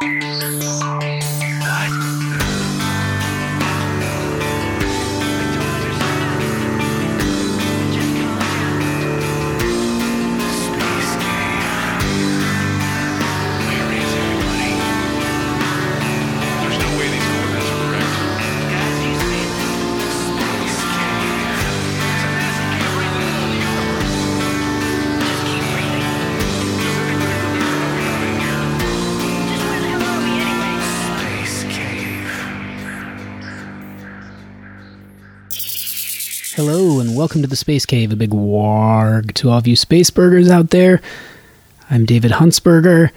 There's welcome to the Space Cave, a big warg to all of you space burgers out there. I'm David Huntsberger,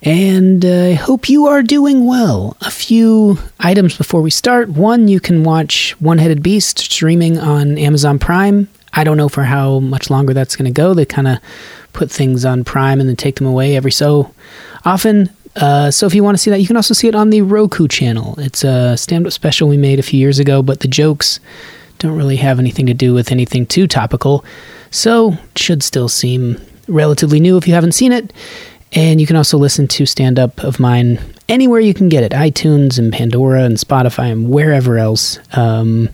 and uh, I hope you are doing well. A few items before we start. One, you can watch One Headed Beast streaming on Amazon Prime. I don't know for how much longer that's going to go. They kind of put things on Prime and then take them away every so often. Uh, so if you want to see that, you can also see it on the Roku channel. It's a stand-up special we made a few years ago, but the jokes don't really have anything to do with anything too topical, so it should still seem relatively new if you haven't seen it. And you can also listen to stand up of mine anywhere you can get it iTunes and Pandora and Spotify and wherever else. Um,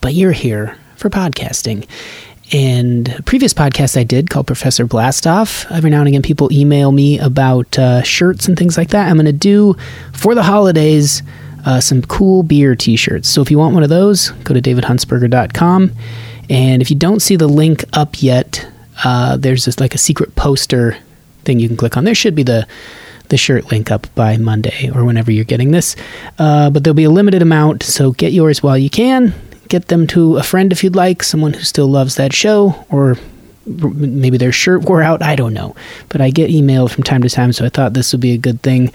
but you're here for podcasting. And a previous podcast I did called Professor Blastoff. Every now and again, people email me about uh, shirts and things like that. I'm going to do for the holidays uh, some cool beer t shirts. So if you want one of those, go to davidhuntsberger.com. And if you don't see the link up yet, uh, there's this like a secret poster thing you can click on. There should be the the shirt link up by Monday or whenever you're getting this. Uh, but there'll be a limited amount, so get yours while you can. Get them to a friend if you'd like, someone who still loves that show, or maybe their shirt wore out. I don't know. But I get emailed from time to time, so I thought this would be a good thing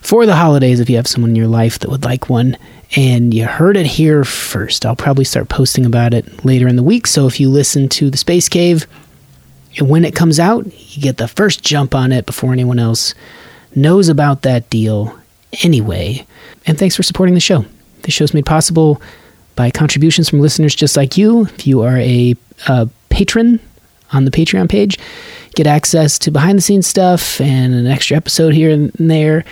for the holidays if you have someone in your life that would like one. And you heard it here first. I'll probably start posting about it later in the week. So if you listen to The Space Cave, and when it comes out, you get the first jump on it before anyone else knows about that deal anyway. And thanks for supporting the show. The show's made possible by contributions from listeners just like you. If you are a, uh patron on the Patreon page, get access to behind the scenes stuff and an extra episode here and there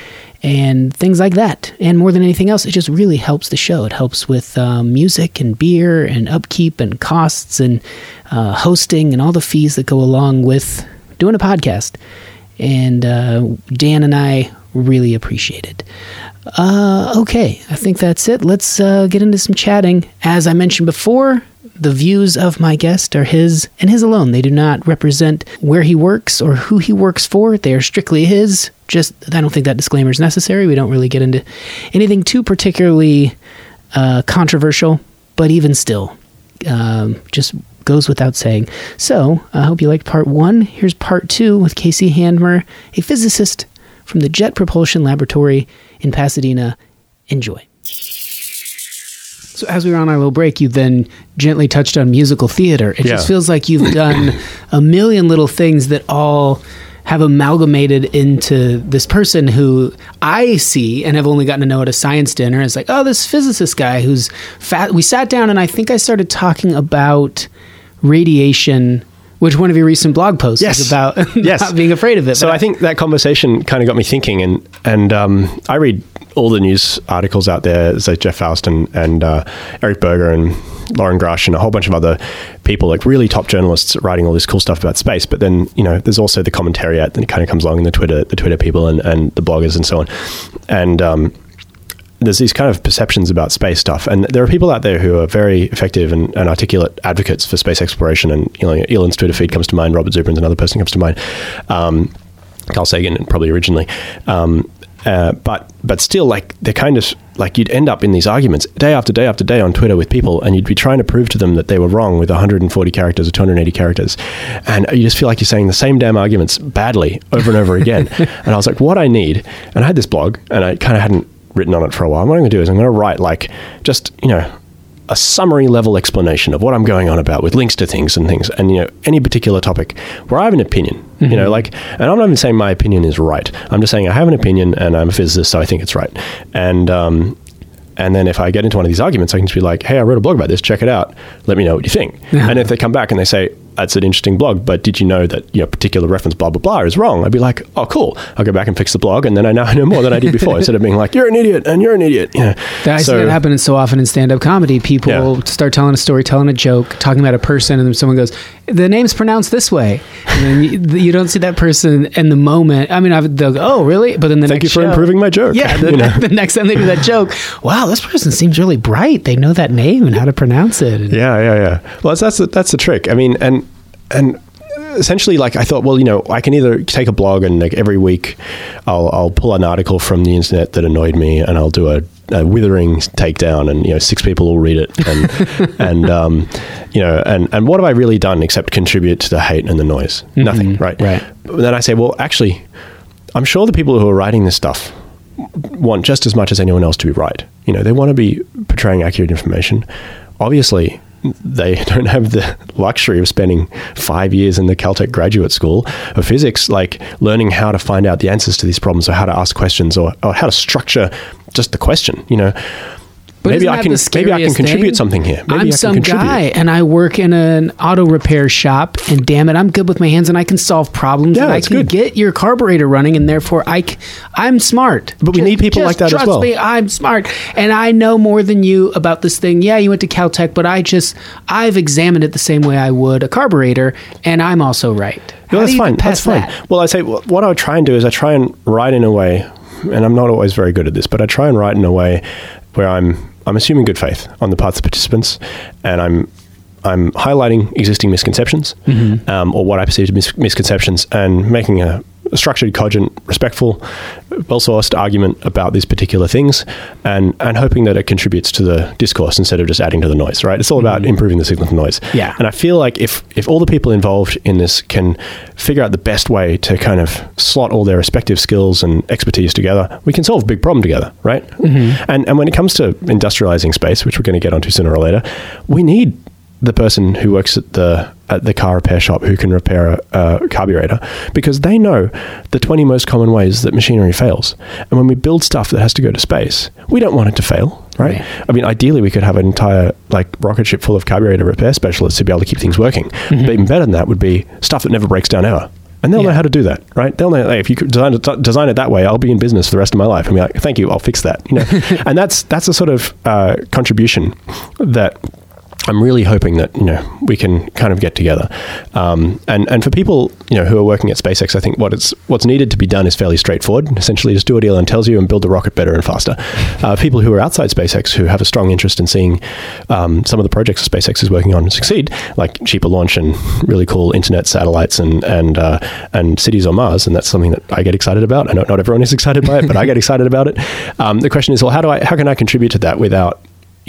and things like that. And more than anything else, it just really helps the show. It helps with um, music and beer and upkeep and costs and uh, hosting and all the fees that go along with doing a podcast. And uh, Dan and I really appreciate it. Uh, okay, I think that's it. Let's uh, get into some chatting. As I mentioned before, the views of my guest are his and his alone. They do not represent where he works or who he works for. They are strictly his. Just, I don't think that disclaimer is necessary. We don't really get into anything too particularly uh, controversial, but even still, um, just goes without saying. So, I hope you liked part one. Here's part two with Casey Handmer, a physicist from the Jet Propulsion Laboratory in Pasadena. Enjoy. So, as we were on our little break, you then gently touched on musical theater. It just feels like you've done a million little things that all have amalgamated into this person who I see and have only gotten to know at a science dinner. It's like, oh, this physicist guy who's fat. We sat down and I think I started talking about radiation, which one of your recent blog posts Yes. is about Yes. not being afraid of it. So But I think that conversation kind of got me thinking, and and um, I read all the news articles out there, so Jeff Foust and and uh, Eric Berger and Lauren Grush and a whole bunch of other people, like really top journalists, writing all this cool stuff about space. But then you know, there's also the commentary commentariat that kind of comes along in the Twitter, the Twitter people and and the bloggers and so on, and. Um, there's these kind of perceptions about space stuff, and there are people out there who are very effective and, and articulate advocates for space exploration. And you know, Elon's Twitter feed comes to mind. Robert Zubrin's another person comes to mind. Um, Carl Sagan, probably originally. Um, uh, but but still, like they're kind of like you'd end up in these arguments day after day after day on Twitter with people, and you'd be trying to prove to them that they were wrong with 140 characters or 280 characters, and you just feel like you're saying the same damn arguments badly over and over again. and I was like, what I need, and I had this blog, and I kind of hadn't written on it for a while. And What I'm going to do is I'm going to write like just you know a summary level explanation of what I'm going on about with links to things and things and you know any particular topic where I have an opinion you know like and I'm not even saying my opinion is right. I'm just saying I have an opinion and I'm a physicist so I think it's right. And um and then if I get into one of these arguments I can just be like hey I wrote a blog about this. Check it out. Let me know what you think. And if they come back and they say that's an interesting blog, but did you know that you know particular reference blah blah blah is wrong? I'd be like, oh cool, I'll go back and fix the blog, and then I now know more than I did before. instead of being like, you're an idiot and you're an idiot. Yeah, I see that happening so often in stand-up comedy. People Yeah. start telling a story, telling a joke, talking about a person, and then someone goes, "The name's pronounced this way," and then you, you don't see that person in the moment. I mean, I've, they'll go, "Oh, really?" But then the Thank next you for show- improving my joke. Yeah, the, You know? the next time they do that joke, wow, this person seems really bright. They know that name and how to pronounce it. And- Yeah, yeah, yeah. Well, that's that's the, that's the trick. I mean, and and essentially, like I thought, well, you know, I can either take a blog and like every week, I'll I'll pull an article from the internet that annoyed me, and I'll do a, a withering takedown, and you know, six people will read it, and and um, you know, and and what have I really done except contribute to the hate and the noise? Nothing, right? right. But then I say, well, actually, I'm sure the people who are writing this stuff want just as much as anyone else to be right. You know, they want to be portraying accurate information. Obviously, they don't have the luxury of spending five years in the Caltech graduate school of physics, like learning how to find out the answers to these problems or how to ask questions or, or how to structure just the question, you know. But maybe I can maybe I can contribute thing? something here. Maybe I I'm can some contribute. guy and I work in an auto repair shop, and damn it, I'm good with my hands and I can solve problems. Yeah, and I can good. get your carburetor running, and therefore I, c- I'm smart. But we Ju- need people like that as trust well. Me, I'm smart, and I know more than you about this thing. Yeah, you went to Caltech, but I just I've examined it the same way I would a carburetor, and I'm also right. No, that's fine. That's fine. that? Well, I say wh- what I try and do is I try and write in a way, and I'm not always very good at this, but I try and write in a way where I'm I'm assuming good faith on the parts of the participants, and I'm I'm highlighting existing misconceptions um, or what I perceive be mis- misconceptions, and making a structured, cogent, respectful, well-sourced argument about these particular things, and and hoping that it contributes to the discourse instead of just adding to the noise. Right? It's all about mm. improving the signal to noise. Yeah. And I feel like if if all the people involved in this can figure out the best way to kind of slot all their respective skills and expertise together, we can solve a big problem together, right? Mm-hmm. And and when it comes to industrializing space, which we're going to get onto sooner or later, we need the person who works at the at the car repair shop who can repair a, a carburetor because they know the 20 most common ways that machinery fails. And when we build stuff that has to go to space, we don't want it to fail, right? Right. I mean, ideally, we could have an entire like rocket ship full of carburetor repair specialists to be able to keep things working. But even better than that would be stuff that never breaks down ever. And they'll know how to do that, right? They'll know hey, if you design it, design it that way, I'll be in business for the rest of my life. And be like, thank you, I'll fix that. You know, and that's that's a sort of uh, contribution that I'm really hoping that you know we can kind of get together, um, and and for people you know who are working at SpaceX, I think what it's what's needed to be done is fairly straightforward. Essentially, just do what Elon tells you and build the rocket better and faster. Uh, people who are outside SpaceX who have a strong interest in seeing um, some of the projects that SpaceX is working on succeed, like cheaper launch and really cool internet satellites and and uh, and cities on Mars, and that's something that I get excited about. I know not everyone is excited by it, but I get excited about it. Um, the question is, well, how do I how can I contribute to that without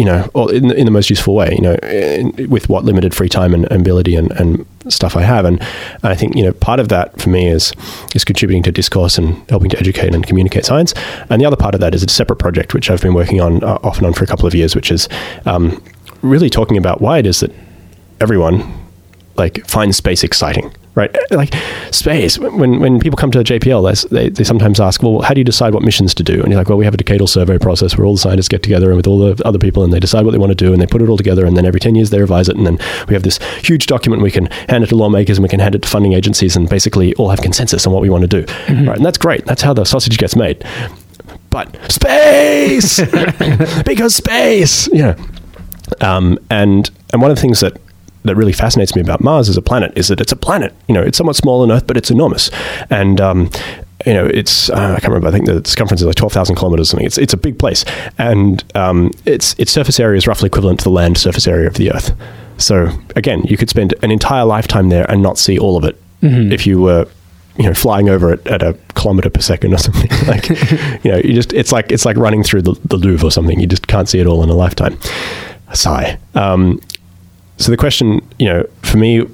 you know, or in, in the most useful way, you know, in, with what limited free time and ability and, and stuff I have. And, and I think, you know, part of that for me is, is contributing to discourse and helping to educate and communicate science. And the other part of that is a separate project, which I've been working on uh, off and on for a couple of years, which is um, really talking about why it is that everyone like finds space exciting right? Like space when when people come to jpl they, they, they sometimes ask well how do you decide what missions to do? And you're like well we have a decadal survey process where all the scientists get together and with all the other people and they decide what they want to do and they put it all together and then every 10 years they revise it and then we have this huge document we can hand it to lawmakers and we can hand it to funding agencies and basically all have consensus on what we want to do right and that's great. That's how the sausage gets made. But space! Because space! Yeah. Um, and and one of the things that that really fascinates me about Mars as a planet is that it's a planet. You know, it's somewhat smaller than Earth, but it's enormous. And um, you know, it's uh, I can't remember. I think the circumference is like twelve thousand kilometers. Or something. It's it's a big place, and um, its its surface area is roughly equivalent to the land surface area of the Earth. So again, you could spend an entire lifetime there and not see all of it if you were you know flying over it at a kilometer per second or something like you know you just it's like it's like running through the, the louvre or something you just can't see it all in a lifetime a sigh um, so the question you know for me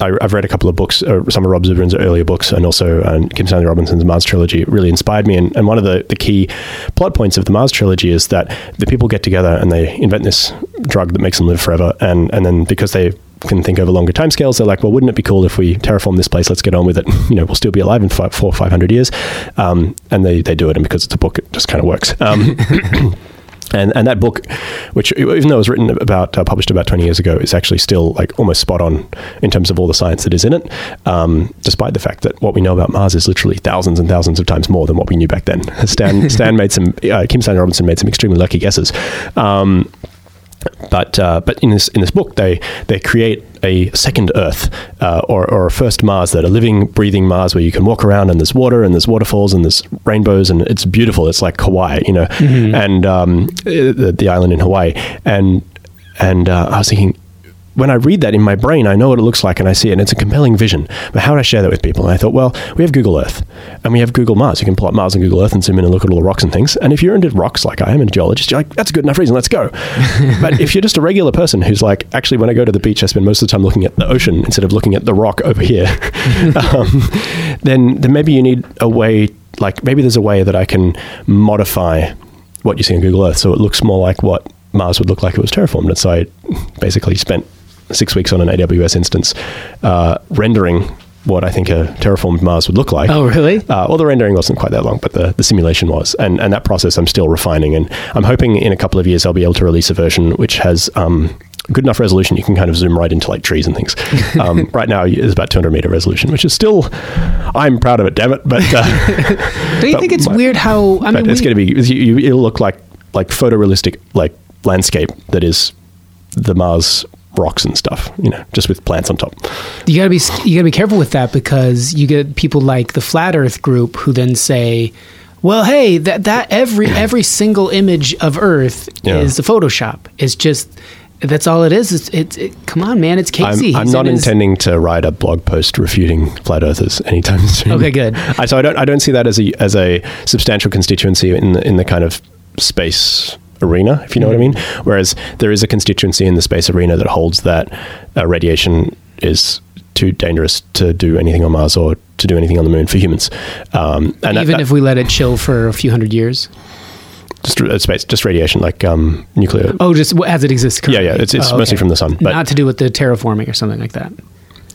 I, I've read a couple of books, uh, some of Rob Zubrin's earlier books, and also um, Kim Stanley Robinson's Mars trilogy. It really inspired me. And, and one of the, the key plot points of the Mars trilogy is that the people get together and they invent this drug that makes them live forever. And, and then because they can think over longer timescales, they're like, well, wouldn't it be cool if we terraform this place? Let's get on with it. You know, we'll still be alive in five, four or five hundred years. Um, and they, they do it. And because it's a book, it just kind of works. Um, And, and that book, which even though it was written about, uh, published about 20 years ago, is actually still like almost spot on in terms of all the science that is in it, um, despite the fact that what we know about Mars is literally thousands and thousands of times more than what we knew back then. Stan, Stan made some, uh, Kim Stanley Robinson made some extremely lucky guesses. Um, but uh, but in this in this book they they create a second Earth uh, or, or a first Mars that a living breathing Mars where you can walk around and there's water and there's waterfalls and there's rainbows and it's beautiful. It's like Hawaii you know? And um, the, the island in Hawaii. And and uh, I was thinking when I read that in my brain, I know what it looks like and I see it, and it's a compelling vision. But how do I share that with people? And I thought, well, we have Google Earth and we have Google Mars. You can pull up Mars and Google Earth and zoom in and look at all the rocks and things. And if you're into rocks like I am, and a geologist, you're like, that's a good enough reason, let's go. but if you're just a regular person who's like, actually, when I go to the beach, I spend most of the time looking at the ocean instead of looking at the rock over here, um, then, then maybe you need a way, like, maybe there's a way that I can modify what you see on Google Earth so it looks more like what Mars would look like if it was terraformed. And so I basically spent six weeks on an AWS instance uh, rendering what I think a terraformed Mars would look like. Oh, really? Uh, well, the rendering wasn't quite that long, but the, the simulation was. And, and that process I'm still refining. And I'm hoping in a couple of years I'll be able to release a version which has um, good enough resolution you can kind of zoom right into like trees and things. Um, right now it's about 200 meter resolution, which is still, I'm proud of it, damn it. But uh, Don't you think it's my- weird how I mean it's going to be, you, you, it'll look like, like photorealistic, like landscape that is the Mars rocks and stuff, you know, just with plants on top. you gotta be you gotta be careful with that because you get people like the flat Earth group who then say, "Well, hey, that that every every single image of Earth Yeah. is the Photoshop. It's just that's all it is. It's it's it, come on, man. It's Casey. I'm, I'm not in his- intending to write a blog post refuting flat earthers anytime soon. Okay, good. I, so I don't I don't see that as a as a substantial constituency in the, in the kind of space arena, if you know what I mean. Mm-hmm. Whereas there is a constituency in the space arena that holds that uh, radiation is too dangerous to do anything on Mars or to do anything on the moon for humans. Um, and even that- if we let it chill for a few hundred years. just uh, space, just radiation, like um, nuclear. Oh, just as it exists Yeah, currently. yeah, it's- it's Oh, mostly from the sun, but- not to do with the terraforming or something like that.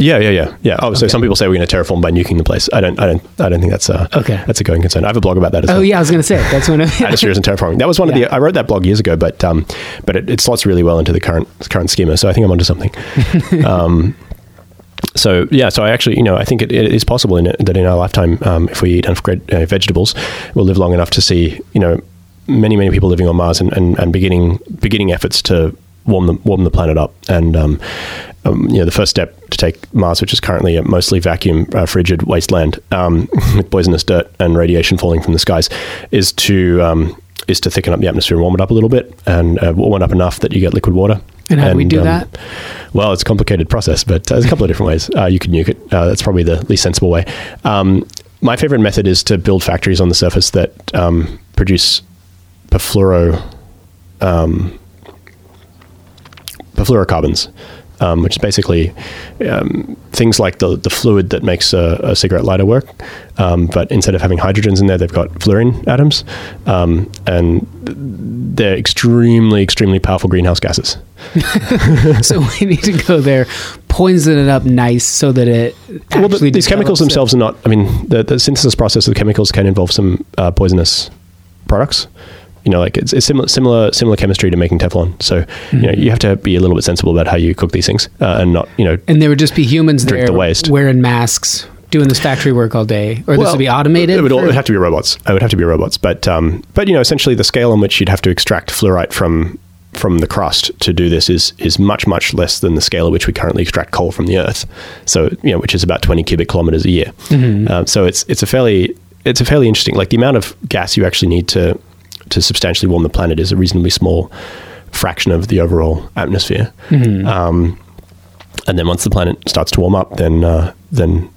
Yeah, yeah, yeah, yeah. Oh, so some people say we're going to terraform by nuking the place. I don't, I don't, I don't think that's a Okay. That's a going concern. I have a blog about that as Oh well. Oh yeah, I was gonna say that's when. Atmospheres and terraforming. That was one of the. I wrote that blog years ago, but um, but it, it slots really well into the current current schema. So I think I'm onto something. um, so yeah, so I actually, you know, I think it, it is possible in it, that in our lifetime, um, if we eat enough great, uh, vegetables, we'll live long enough to see, you know, many many people living on Mars and, and, and beginning beginning efforts to warm the warm the planet up. And um, um, you know, the first step to take Mars, which is currently a mostly vacuum, uh, frigid wasteland um, with poisonous dirt and radiation falling from the skies, is to um, is to thicken up the atmosphere and warm it up a little bit, and uh, warm it up enough that you get liquid water. And how do we do that? Well, it's a complicated process, but uh, there's a couple of different ways. Uh, you could nuke it. Uh, that's probably the least sensible way. Um, my favorite method is to build factories on the surface that um, produce perfluoro um, perfluorocarbons, um, which is basically um, things like the, the fluid that makes a, a cigarette lighter work. Um, but instead of having hydrogens in there, they've got fluorine atoms. Um, and they're extremely, extremely powerful greenhouse gases. so we need to go there, poison it up nice so that it. well, these chemicals it. themselves are not. I mean, the, the synthesis process of the chemicals can involve some uh, poisonous products. You know, like it's, it's similar, similar, similar chemistry to making Teflon. So, you know, you have to be a little bit sensible about how you cook these things, uh, and not, you know, And there would just be humans Drink there the waste. wearing masks, doing this factory work all day, or this would be automated. It would, all, it would have to be robots. It would have to be robots. But um, but you know, essentially, the scale on which you'd have to extract fluorite from from the crust to do this is is much much less than the scale at which we currently extract coal from the Earth. So you know, which is about twenty cubic kilometers a year. Um, so it's it's a fairly it's a fairly interesting like the amount of gas you actually need to to substantially warm the planet is a reasonably small fraction of the overall atmosphere. Um, and then once the planet starts to warm up, then uh, then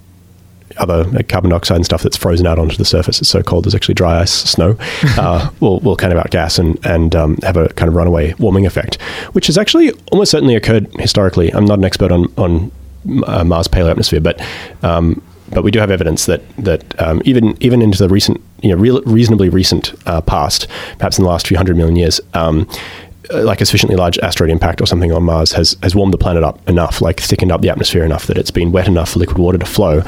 other like carbon dioxide and stuff that's frozen out onto the surface. It's so cold there's actually dry ice, snow. uh, will will kind of outgas and and um, have a kind of runaway warming effect, which has actually almost certainly occurred historically. I'm not an expert on on uh, Mars paleoatmosphere, but um, but we do have evidence that that um, even even into the recent, you know, real, reasonably recent uh, past, perhaps in the last few hundred million years. Um, uh, like a sufficiently large asteroid impact or something on Mars has has warmed the planet up enough, like thickened up the atmosphere enough that it's been wet enough for liquid water to flow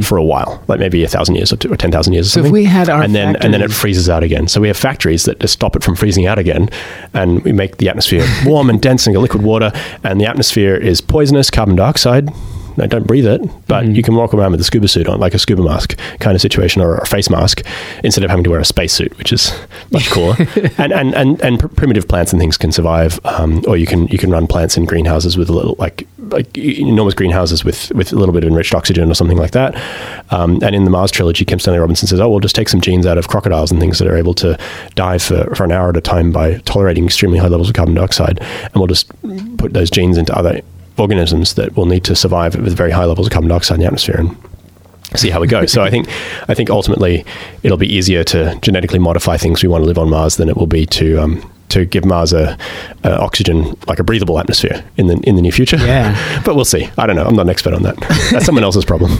for a while, like maybe a thousand years or, two, or ten thousand years. Or So if we had our and then and then it freezes out again. So we have factories that just stop it from freezing out again, and we make the atmosphere warm and dense and liquid water, and the atmosphere is poisonous, carbon dioxide. No, don't breathe it, but Mm-hmm. you can walk around with a scuba suit on, like a scuba mask kind of situation, or a face mask, instead of having to wear a spacesuit, which is much cooler. and, and and and pr- primitive plants and things can survive, um, or you can you can run plants in greenhouses with a little like like enormous greenhouses with with a little bit of enriched oxygen or something like that. Um, and in the Mars trilogy, Kim Stanley Robinson says, "Oh, we'll just take some genes out of crocodiles and things that are able to dive for, for an hour at a time by tolerating extremely high levels of carbon dioxide, and we'll just put those genes into other organisms that will need to survive with very high levels of carbon dioxide in the atmosphere." And see how we go. So I think I think ultimately it'll be easier to genetically modify things we want to live on Mars than it will be to um, to give Mars a, a oxygen like a breathable atmosphere in the in the near future. Yeah. but we'll see. I don't know. I'm not an expert on that. That's someone else's problem.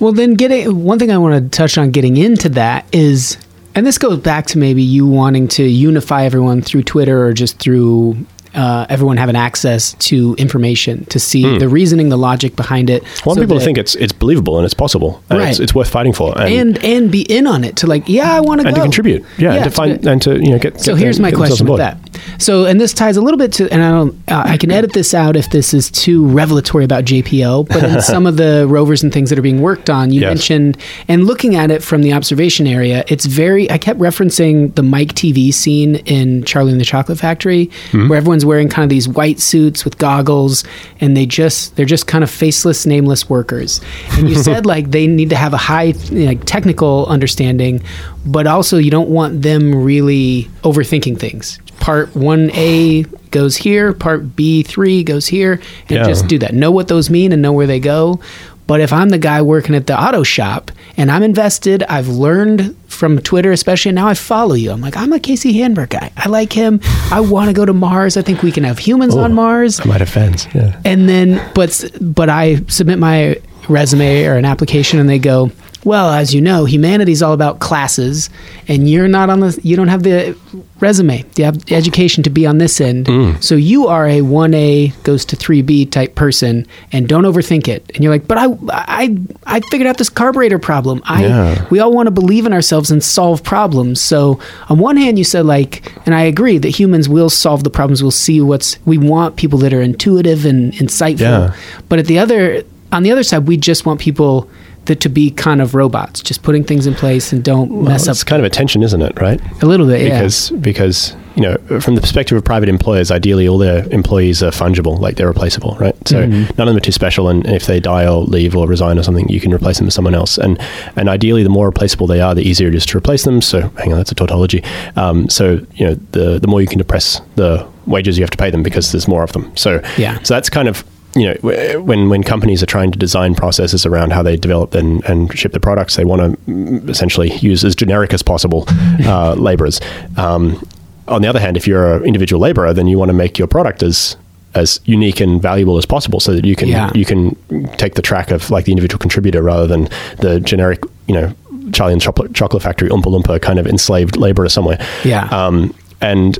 Well, then getting one thing I want to touch on getting into that is, and this goes back to maybe you wanting to unify everyone through Twitter or just through uh, everyone having access to information to see the reasoning, the logic behind it. I want so people to think it's it's believable and it's possible and it's, Right. it's worth fighting for and and and be in on it to like, yeah, I want to and go to contribute. Yeah, and to find and to you know get. So get here's the- my question on with that. So, and this ties a little bit to, and I don't, uh, I can edit this out if this is too revelatory about JPL, but in some of the rovers and things that are being worked on, you Yes. mentioned, and looking at it from the observation area, it's very, I kept referencing the Mike Teavee scene in Charlie and the Chocolate Factory, Mm-hmm. where everyone's wearing kind of these white suits with goggles, and they just, they're just kind of faceless, nameless workers. And you said like they need to have a high you know, like, technical understanding, but also you don't want them really overthinking things. Part 1A goes here, part B3 goes here, and Yeah. just do that. Know what those mean and know where they go. But if I'm the guy working at the auto shop and I'm invested, I've learned from Twitter, especially and now I follow you. I'm like, I'm a Casey Handmer guy. I like him. I want to go to Mars. I think we can have humans on oh, Mars I might have fans. Yeah. and then but but I submit my resume or an application and they go well as you know humanity's all about classes and you're not on the you don't have the resume the ed- education to be on this end mm. so you are a 1a goes to 3b type person and don't overthink it and you're like but i i i figured out this carburetor problem i Yeah. we all want to believe in ourselves and solve problems. So on one hand, you said like, and I agree that humans will solve the problems. We'll see what's we want people that are intuitive and insightful. Yeah. But at the other, on the other side, we just want people that to be kind of robots, just putting things in place and don't mess It's up It's kind of a tension, isn't it? Right. a little bit. Yeah. because because you know from the perspective of private employers ideally all their employees are fungible like they're replaceable right so Mm-hmm. none of them are too special and if they die or leave or resign or something you can replace them with someone else and and ideally the more replaceable they are the easier it is to replace them so hang on that's a tautology um, so you know the the more you can depress the wages you have to pay them because there's more of them so Yeah. so that's kind of you know when when companies are trying to design processes around how they develop and, and ship the products they want to essentially use as generic as possible uh, laborers um, on the other hand if you're an individual laborer then you want to make your product as as unique and valuable as possible so that you can Yeah. you can take the track of like the individual contributor rather than the generic you know Charlie and Chocolate, Chocolate Factory Oompa Loompa kind of enslaved laborer somewhere Yeah. um, and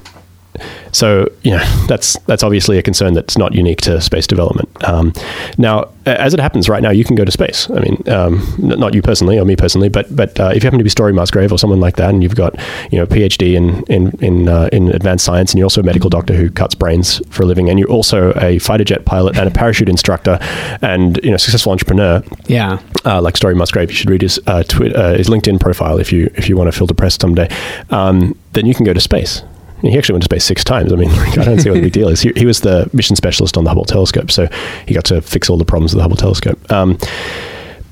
so you know that's that's obviously a concern that's not unique to space development. Um, now, as it happens right now, you can go to space. I mean, um, n- not you personally or me personally, but but uh, if you happen to be Story Musgrave or someone like that, and you've got you know a PhD in in in, uh, in advanced science, and you're also a medical doctor who cuts brains for a living, and you're also a fighter jet pilot and a parachute instructor, and you know successful entrepreneur, yeah. uh, like Story Musgrave, you should read his uh, twi- uh, his LinkedIn profile if you if you want to feel depressed someday. Um, then you can go to space. He actually went to space six times. I mean, I don't see what the big deal is. He, he was the mission specialist on the Hubble telescope, so he got to fix all the problems of the Hubble telescope. Um,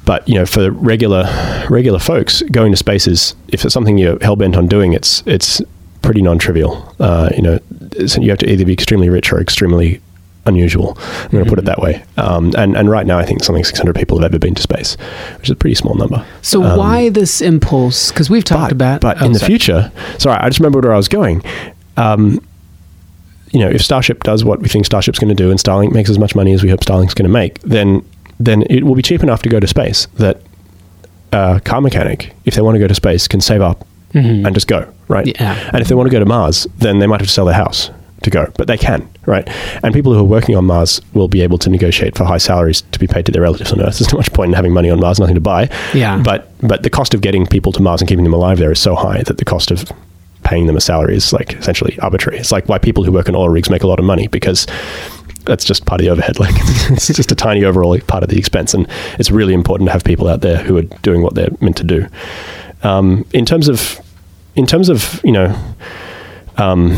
but you know, for regular regular folks, going to space is if it's something you're hell bent on doing, it's it's pretty non-trivial. Uh, you know, you have to either be extremely rich or extremely unusual. I'm going to put it that way. Um, and and right now, I think something 600 people have ever been to space, which is a pretty small number. So Um, why this impulse? Because we've talked about, but oh, in the future, sorry, I just remembered where I was going. Um, you know, if Starship does what we think Starship's going to do, and Starlink makes as much money as we hope Starlink's going to make, then then it will be cheap enough to go to space that a car mechanic, if they want to go to space, can save up and just go right. Yeah. And if they want to go to Mars, then they might have to sell their house to go, but they can, right? And people who are working on Mars will be able to negotiate for high salaries to be paid to their relatives on Earth. There's not much point in having money on Mars, nothing to buy. Yeah. But but the cost of getting people to Mars and keeping them alive there is so high that the cost of paying them a salary is like essentially arbitrary. It's like why people who work in oil rigs make a lot of money because that's just part of the overhead. Like it's just a tiny overall part of the expense, and it's really important to have people out there who are doing what they're meant to do. Um, in terms of, in terms of you know, um,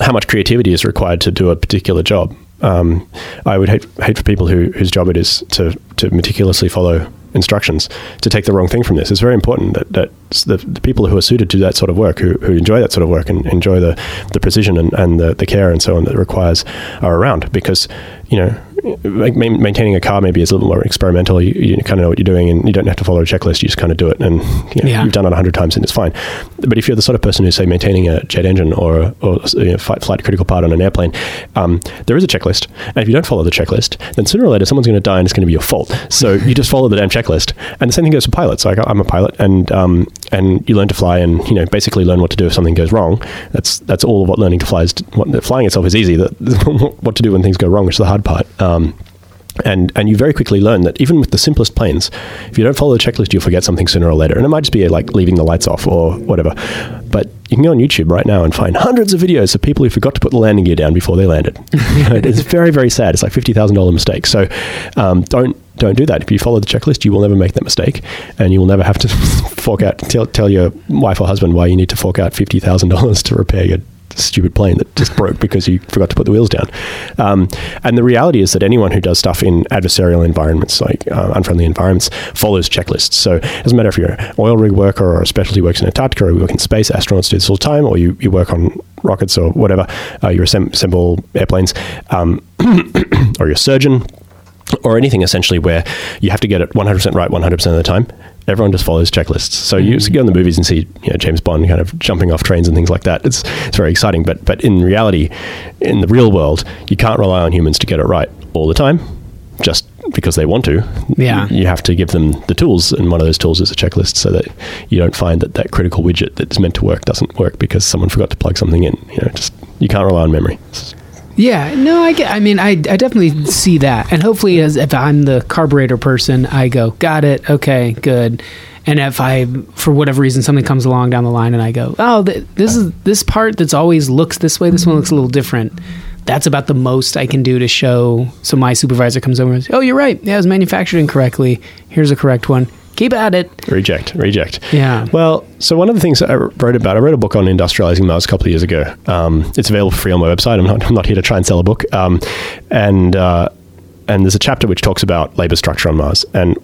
how much creativity is required to do a particular job. Um, I would hate, hate for people who, whose job it is to, to meticulously follow instructions to take the wrong thing from this. It's very important that, that the, the people who are suited to that sort of work, who, who enjoy that sort of work and enjoy the, the precision and, and the, the care and so on that it requires are around because, you know, maintaining a car maybe is a little more experimental. You, you kind of know what you're doing, and you don't have to follow a checklist. You just kind of do it, and you know, Yeah. you've done it a hundred times, and it's fine. But if you're the sort of person who's say maintaining a jet engine or or you know, flight, flight critical part on an airplane, um, there is a checklist, and if you don't follow the checklist, then sooner or later someone's going to die, and it's going to be your fault. So you just follow the damn checklist, and the same thing goes for pilots. Like I'm a pilot, and um, and you learn to fly, and you know basically learn what to do if something goes wrong. That's that's all of what learning to fly is. What, flying itself is easy. That what to do when things go wrong, is the hard part. Um, and and you very quickly learn that even with the simplest planes, if you don't follow the checklist, you'll forget something sooner or later. And it might just be like leaving the lights off or whatever. But you can go on YouTube right now and find hundreds of videos of people who forgot to put the landing gear down before they landed. it's very very sad. It's like fifty thousand dollar mistake. So um, don't don't do that. If you follow the checklist, you will never make that mistake, and you will never have to fork out tell tell your wife or husband why you need to fork out fifty thousand dollars to repair your stupid plane that just broke because you forgot to put the wheels down. Um, and the reality is that anyone who does stuff in adversarial environments, like uh, unfriendly environments, follows checklists. So it doesn't matter if you're an oil rig worker or a specialty works in Antarctica or you work in space, astronauts do this all the time, or you, you work on rockets or whatever, uh, you assemb- assemble airplanes, um, or you're a surgeon or anything essentially where you have to get it 100% right 100% of the time. Everyone just follows checklists. So you mm-hmm. go in the movies and see you know, james bond kind of jumping off trains and things like that. It's it's very exciting but but in reality in the real world you can't rely on humans to get it right all the time just because they want to. Yeah. you have to give them the tools and one of those tools is a checklist so that you don't find that that critical widget that's meant to work doesn't work because someone forgot to plug something in. You know just you can't rely on memory Yeah, no, I get. I mean, I, I definitely see that, and hopefully, as if I'm the carburetor person, I go, got it, okay, good. And if I, for whatever reason, something comes along down the line, and I go, oh, th- this is this part that's always looks this way. This one looks a little different. That's about the most I can do to show. So my supervisor comes over and says, "Oh, you're right. Yeah, it was manufactured incorrectly. Here's a correct one. Keep at it." Reject, reject. Yeah. Well, so one of the things that I wrote about, I wrote a book on industrializing Mars a couple of years ago. Um, it's available free on my website. I'm not, I'm not here to try and sell a book. Um, and uh, and there's a chapter which talks about labor structure on Mars. And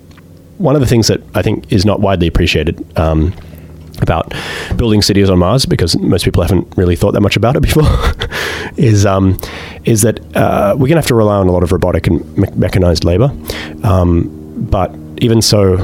one of the things that I think is not widely appreciated. Um, about building cities on Mars, because most people haven't really thought that much about it before, is um, is that uh, we're going to have to rely on a lot of robotic and me- mechanized labor. Um, but even so,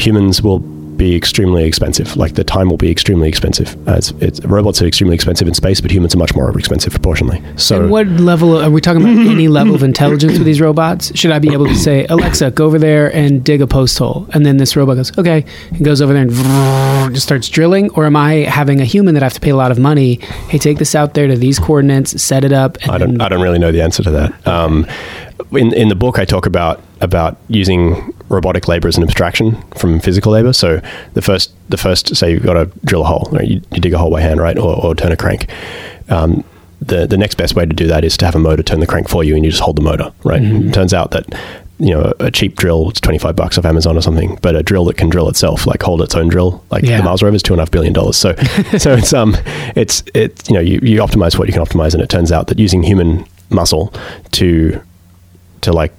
humans will be extremely expensive. Like the time will be extremely expensive. Uh, it's, it's, robots are extremely expensive in space, but humans are much more expensive proportionally. So And what level are we talking about? any level of intelligence with these robots? Should I be able to say, Alexa, go over there and dig a post hole, and then this robot goes, okay, and goes over there and just starts drilling, or am I having a human that I have to pay a lot of money? Hey, take this out there to these coordinates, set it up. And I don't. then- I don't really know the answer to that. Um, in in the book, I talk about about using robotic labor as an abstraction from physical labor. So the first the first say you've got to drill a hole, right? you, you dig a hole by hand, right, or, or turn a crank. Um, the the next best way to do that is to have a motor turn the crank for you, and you just hold the motor, right? It turns out that you know a cheap drill it's 25 bucks off amazon or something but a drill that can drill itself like hold its own drill like Yeah. the mars rover is two and a half billion dollars so so it's um it's it's you know you, you optimize what you can optimize and it turns out that using human muscle to to like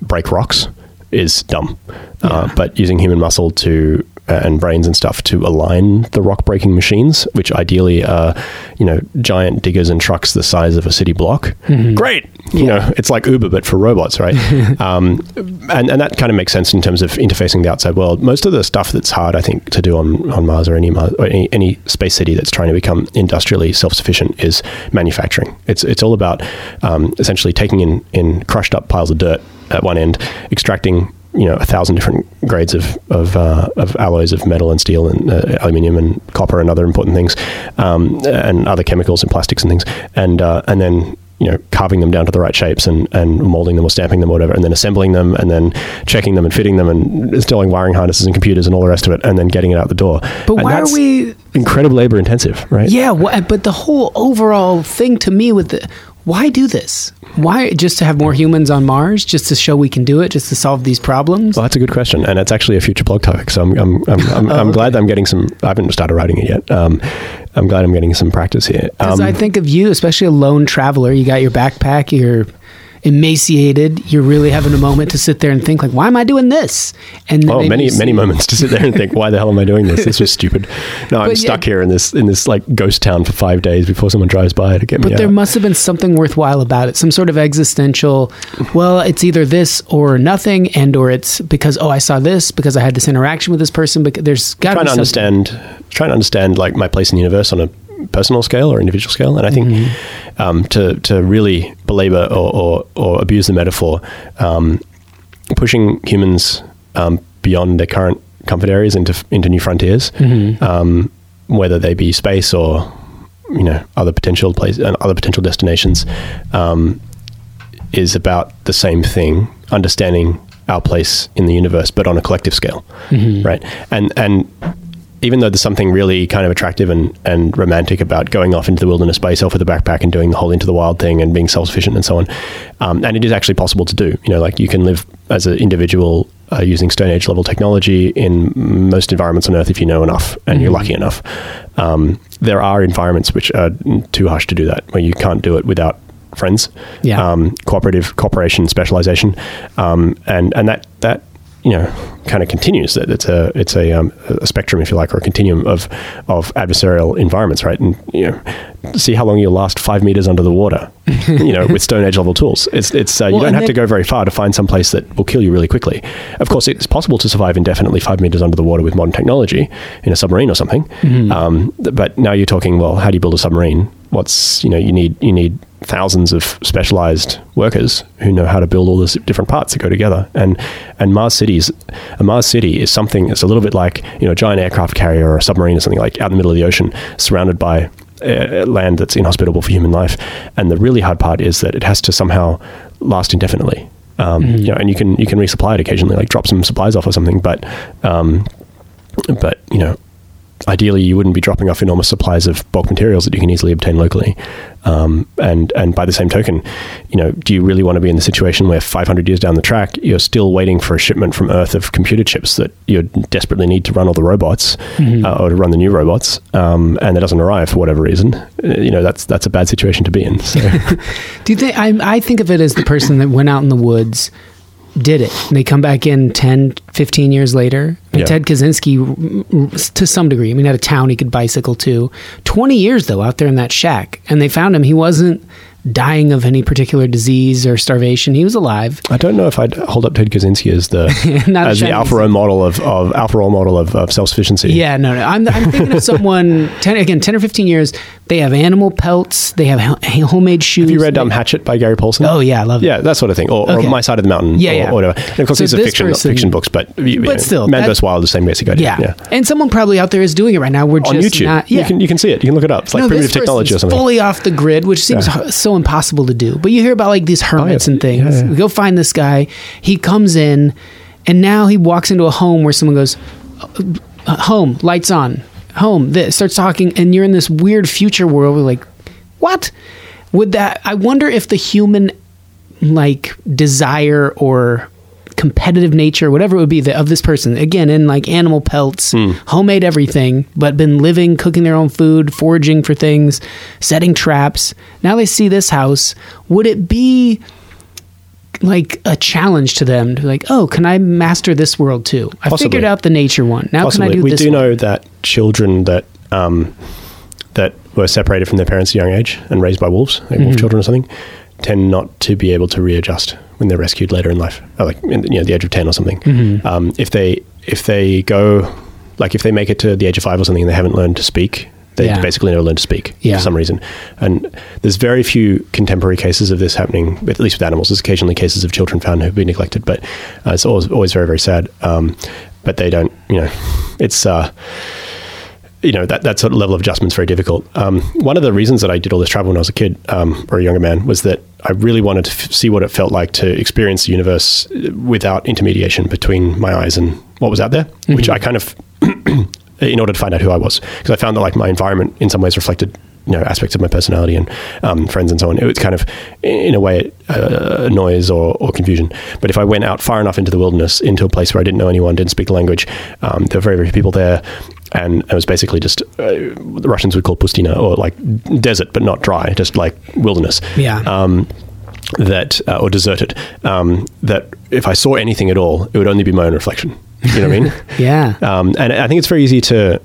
break rocks is dumb. Uh, but using human muscle to uh, and brains and stuff to align the rock breaking machines which ideally are you know giant diggers and trucks the size of a city block. Great! You know it's like uber but for robots right? Um, and, and that kind of makes sense in terms of interfacing the outside world. Most of the stuff that's hard i think to do on, on mars or any Mars, or any, any space city that's trying to become industrially self-sufficient is manufacturing. It's it's all about um, essentially taking in in crushed up piles of dirt at one end extracting you know a thousand different grades of of, uh, of alloys of metal and steel and uh, aluminium and copper and other important things, um, and other chemicals and plastics and things, and uh, and then you know carving them down to the right shapes and and molding them or stamping them or whatever, and then assembling them and then checking them and fitting them and installing wiring harnesses and computers and all the rest of it, and then getting it out the door. But And why are we? incredibly labor intensive, right? Yeah, wha- but the whole overall thing to me with the why do this? Why just to have more humans on Mars? Just to show we can do it? Just to solve these problems? Well, that's a good question, and it's actually a future blog topic. So I'm I'm I'm, I'm, Oh, I'm glad that I'm getting some. I haven't started writing it yet. Um, I'm glad I'm getting some practice here. Because Um, I think of you, especially a lone traveler. You got your backpack. You're emaciated. You're really having a moment to sit there and think, like, why am I doing this? And then Oh, many many moments to sit there and think, why the hell am I doing this? This was stupid. No, I'm But yeah- stuck here in this in this like ghost town for five days before someone drives by to get me But there out. must have been something worthwhile about it. Some sort of existential. Well, it's either this or nothing, and or it's because oh, I saw this because I had this interaction with this person. But there's got to trying be to something. understand trying to understand like my place in the universe on a personal scale or individual scale and i think Mm-hmm. um, to to really belabor or, or, or abuse the metaphor um, pushing humans um, beyond their current comfort areas into into new frontiers Mm-hmm. um, whether they be space or you know other potential places and other potential destinations um, is about the same thing understanding our place in the universe but on a collective scale right and and even though there's something really kind of attractive and, and romantic about going off into the wilderness by yourself with a backpack and doing the whole into the wild thing and being self-sufficient and so on um, and it is actually possible to do. You know like you can live as an individual uh, using stone age level technology in most environments on earth if you know enough and you're lucky enough. Um, there are environments which are too harsh to do that where you can't do it without friends Yeah. um, cooperative cooperation specialization. Um, and and that that you know kind of continues that it's a it's a, um, a spectrum if you like or a continuum of of adversarial environments right? And you know see how long you'll last five meters under the water you know with stone age level tools. It's it's uh, you don't have to go very far to find some place that will kill you really quickly. Of course it's possible to survive indefinitely five meters under the water with modern technology in a submarine or something. Mm-hmm. um, but now you're talking well how do you build a submarine? What's you know you need you need thousands of specialized workers who know how to build all these different parts that go together. And and Mars cities a Mars city is something that's a little bit like you know a giant aircraft carrier or a submarine or something like out in the middle of the ocean surrounded by uh, land that's inhospitable for human life. And the really hard part is that it has to somehow last indefinitely. Um, you know and you can you can resupply it occasionally like drop some supplies off or something but um, but you know ideally you wouldn't be dropping off enormous supplies of bulk materials that you can easily obtain locally. Um, and and by the same token you know do you really want to be in the situation where 500 years down the track you're still waiting for a shipment from earth of computer chips that you desperately need to run all the robots uh, or to run the new robots um, and it doesn't arrive for whatever reason? Uh, you know that's that's a bad situation to be in so. Do you think I, I think of it as the person that went out in the woods, did it, and they come back in 10, 15 years later? Yeah. Ted Kaczynski, to some degree, I mean, had a town he could bicycle to. Twenty years though, out there in that shack, and they found him. He wasn't dying of any particular disease or starvation. He was alive. I don't know if I'd hold up Ted Kaczynski as the Not as the alpha role model of, of alpha role model of, of self sufficiency Yeah, no, no. I'm, I'm thinking of someone, 10, again, 10 or 15 years, they have animal pelts, they have homemade shoes. Have you read um, Hatchet by Gary Paulsen? Oh, yeah, I love it. Yeah, that sort of thing. Or, Okay. or My Side of the Mountain. Yeah, or, yeah. or whatever. And of course, So these are fiction, person- not fiction books, but, you- you But know, still, Man vs. Wild, the same basic idea. Yeah. Yeah. And someone probably out there is doing it right now. We're On just YouTube. not. Yeah. You, can, you can see it. You can look it up. It's like No, primitive technology or something. Fully off the grid, which seems Yeah. so impossible to do. But you hear about like these hermits yeah. and things. Yeah. Go find this guy. He comes in, and now he walks into a home where someone goes, "Uh, "Home, lights on, home." This starts talking, and you're in this weird future world. Where like, what would that? I wonder if the human like desire or competitive nature, whatever it would be, that of this person, again, in like animal pelts, hmm. homemade everything, but been living, cooking their own food, foraging for things, setting traps. Now they see this house. Would it be like a challenge to them to be like, oh, can I master this world too? I Possibly. figured out the nature one. Now Possibly. can I do we this We do one? know that children that um, that were separated from their parents at a young age and raised by wolves, like Mm-hmm. wolf children or something, tend not to be able to readjust when they're rescued later in life, like in, you know the age of ten or something. Mm-hmm. Um, if they if they go like if they make it to the age of five or something and they haven't learned to speak They Yeah. basically never learn to speak Yeah. for some reason. And there's very few contemporary cases of this happening, at least with animals. There's occasionally cases of children found who've been neglected, but uh, it's always, always very, very sad. Um, but they don't, you know, it's. Uh, you know that that sort of level of adjustment is very difficult. Um, one of the reasons that I did all this travel when I was a kid um, or a younger man was that I really wanted to f- see what it felt like to experience the universe uh, without intermediation between my eyes and what was out there, which I kind of, in order to find out who I was, because I found that like my environment in some ways reflected you know aspects of my personality and um, friends and so on. It was kind of in a way uh, noise or, or confusion. But if I went out far enough into the wilderness, into a place where I didn't know anyone, didn't speak the language, um, there were very very few people there. And it was basically just uh, the Russians would call pustina or like desert, but not dry, just like wilderness Yeah. um, that uh, or deserted um, that if I saw anything at all, it would only be my own reflection. You know what I mean? yeah. Um, and I think it's very easy to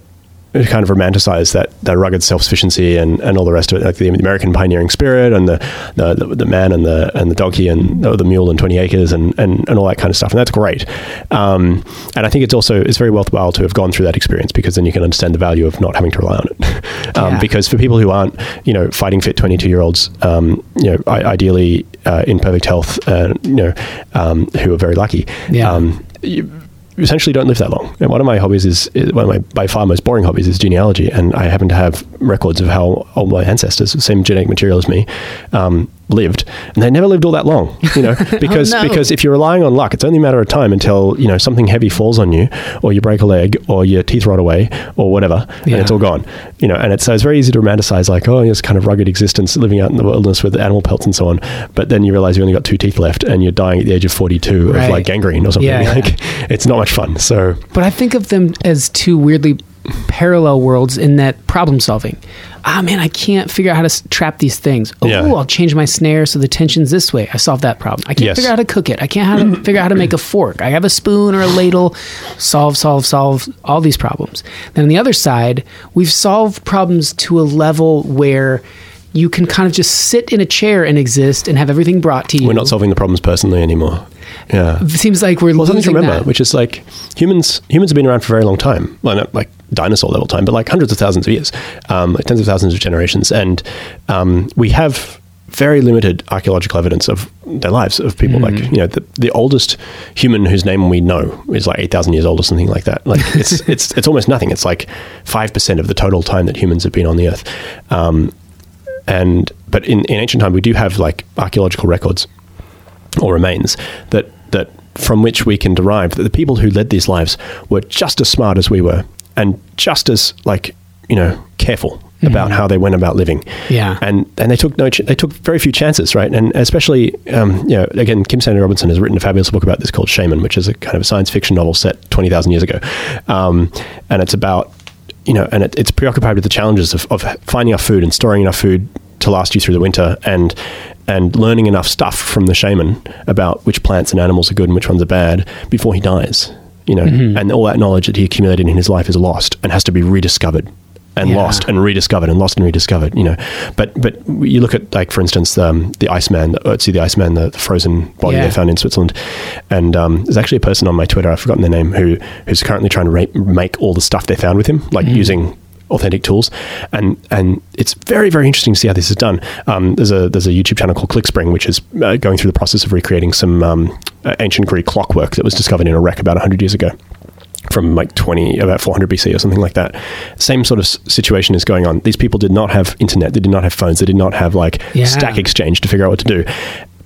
kind of romanticize that, that rugged self-sufficiency and, and all the rest of it, like the American pioneering spirit and the, the, the, the man and the and the donkey and the, the mule and 20 acres and, and, and all that kind of stuff. And that's great. Um, and I think it's also it's very worthwhile to have gone through that experience because then you can understand the value of not having to rely on it. um, Yeah. Because for people who aren't, you know, fighting fit 22 year olds, um, you know, I, ideally uh, in perfect health, uh, you know, um, who are very lucky. Yeah. Um, you essentially don't live that long. And one of my hobbies is, is one of my by far most boring hobbies is genealogy, and I happen to have records of how all my ancestors, the same genetic material as me, um, lived, and they never lived all that long. You know, because oh, no. because if you're relying on luck, it's only a matter of time until you know something heavy falls on you, or you break a leg, or your teeth rot away, or whatever, Yeah. and it's all gone. You know, and it's so it's very easy to romanticize like oh, this kind of rugged existence, living out in the wilderness with animal pelts and so on. But then you realize you only got two teeth left, and you're dying at the age of 42 of like gangrene or something. Yeah, yeah. it's not much fun. So But I think of them as two weirdly parallel worlds in that problem solving. Ah, man, I can't figure out how to s- trap these things. Oh, Yeah. I'll change my snare so the tension's this way. I solved that problem. I can't Yes. figure out how to cook it. I can't how to figure out how to make a fork. I have a spoon or a ladle. Solve, solve, solve all these problems. Then on the other side, we've solved problems to a level where you can kind of just sit in a chair and exist and have everything brought to you. we're not solving the problems personally anymore. Yeah. It seems like we're Well, something to remember, that. which is like humans. Humans have been around for a very long time. Well, not like dinosaur level time, but like hundreds of thousands of years, um, tens of thousands of generations, and um, we have very limited archaeological evidence of their lives of people. Like you know, the, the oldest human whose name we know is like eight thousand years old or something like that. Like it's it's it's almost nothing. It's like five percent of the total time that humans have been on the earth. Um, and but in, in ancient time, we do have like archaeological records or remains that that from which we can derive that the people who led these lives were just as smart as we were and just as like you know careful about how they went about living. Yeah. and and they took no ch- they took very few chances right? And especially um, you know again Kim Stanley Robinson has written a fabulous book about this called Shaman which is a kind of a science fiction novel set 20,000 years ago. Um, and it's about you know and it, it's preoccupied with the challenges of, of finding enough food and storing enough food to last you through the winter and and learning enough stuff from the shaman about which plants and animals are good and which ones are bad before he dies you know and all that knowledge that he accumulated in his life is lost and has to be rediscovered and Yeah. lost and rediscovered and lost and rediscovered you know but but you look at like for instance um, the iceman see the iceman the, the frozen body Yeah. they found in switzerland and um, there's actually a person on my twitter i've forgotten their name who who's currently trying to ra- make all the stuff they found with him like using authentic tools and and it's very very interesting to see how this is done um, there's a there's a youtube channel called clickspring which is uh, going through the process of recreating some um, uh, ancient greek clockwork that was discovered in a wreck about 100 years ago from like 20 about 400 BC or something like that. Same sort of s- situation is going on. These people did not have internet, they did not have phones, they did not have like Yeah. stack exchange to figure out what to do.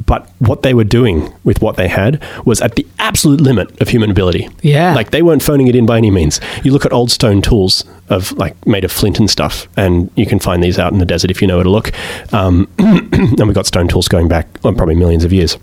But what they were doing with what they had was at the absolute limit of human ability. Yeah. Like they weren't phoning it in by any means. You look at old stone tools of like made of flint and stuff, and you can find these out in the desert if you know where to look. Um, and we've got stone tools going back well, probably millions of years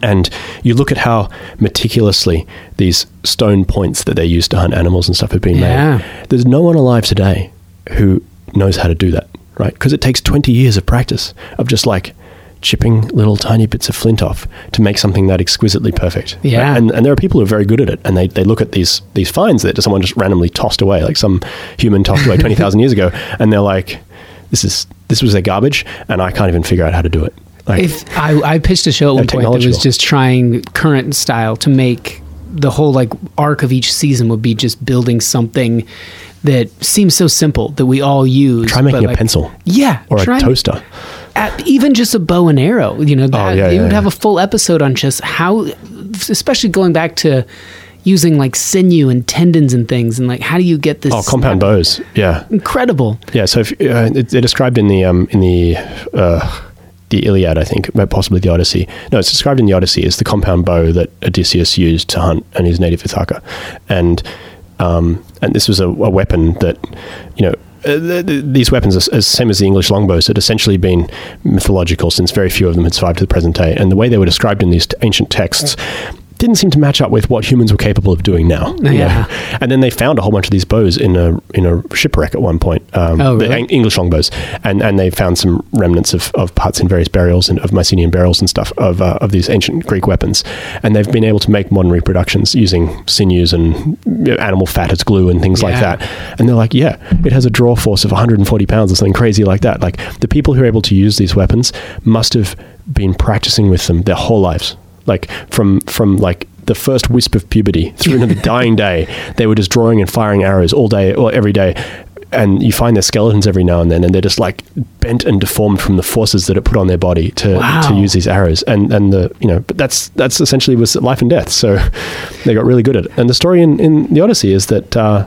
and you look at how meticulously these stone points that they used to hunt animals and stuff have been Yeah. made. There's no one alive today who knows how to do that, right? Because it takes 20 years of practice of just like chipping little tiny bits of flint off to make something that exquisitely perfect. right? Yeah. And, and there are people who are very good at it and they, they look at these these finds that someone just randomly tossed away, like some human tossed away 20,000 years ago, and they're like, this is this was their garbage and I can't even figure out how to do it. Like, If I, I pitched a show at one point that was just trying current style to make the whole like arc of each season would be just building something that seems so simple that we all use. Try making a pencil Yeah, or a toaster. At- even just a bow and arrow. You know, that, Oh, yeah, they yeah, would have a full episode on just how, especially going back to using like sinew and tendons and things, and like how do you get this? Oh, compound bows. Yeah, Incredible. yeah. So if, uh, it, they're described in the um, in the uh, the Iliad, I think, but possibly the Odyssey. No, it's described in the Odyssey as the compound bow that Odysseus used to hunt in his native Ithaca, and um, and this was a, a weapon that you know. Uh, th- th- these weapons, are as same as the English longbows, had essentially been mythological since very few of them had survived to the present day. And the way they were described in these ancient texts didn't seem to match up with what humans were capable of doing now. Yeah. know. And then they found a whole bunch of these bows in a in a shipwreck at one point. Um, Oh, the really? Eng- English longbows, and and they found some remnants of, of parts in various burials and of Mycenaean burials and stuff of uh, of these ancient Greek weapons. And they've been able to make modern reproductions using sinews and animal fat as glue and things like that. And they're like, yeah, it has a draw force of 140 pounds or something crazy like that. Like the people who are able to use these weapons must have been practicing with them their whole lives. Like from from like the first wisp of puberty through to the dying day, they were just drawing and firing arrows all day or every day. And you find their skeletons every now and then, and they're just like bent and deformed from the forces that it put on their body to, Wow. to use these arrows. And and the you know, but that's that's essentially was life and death. So they got really good at it. And the story in, in the Odyssey is that uh,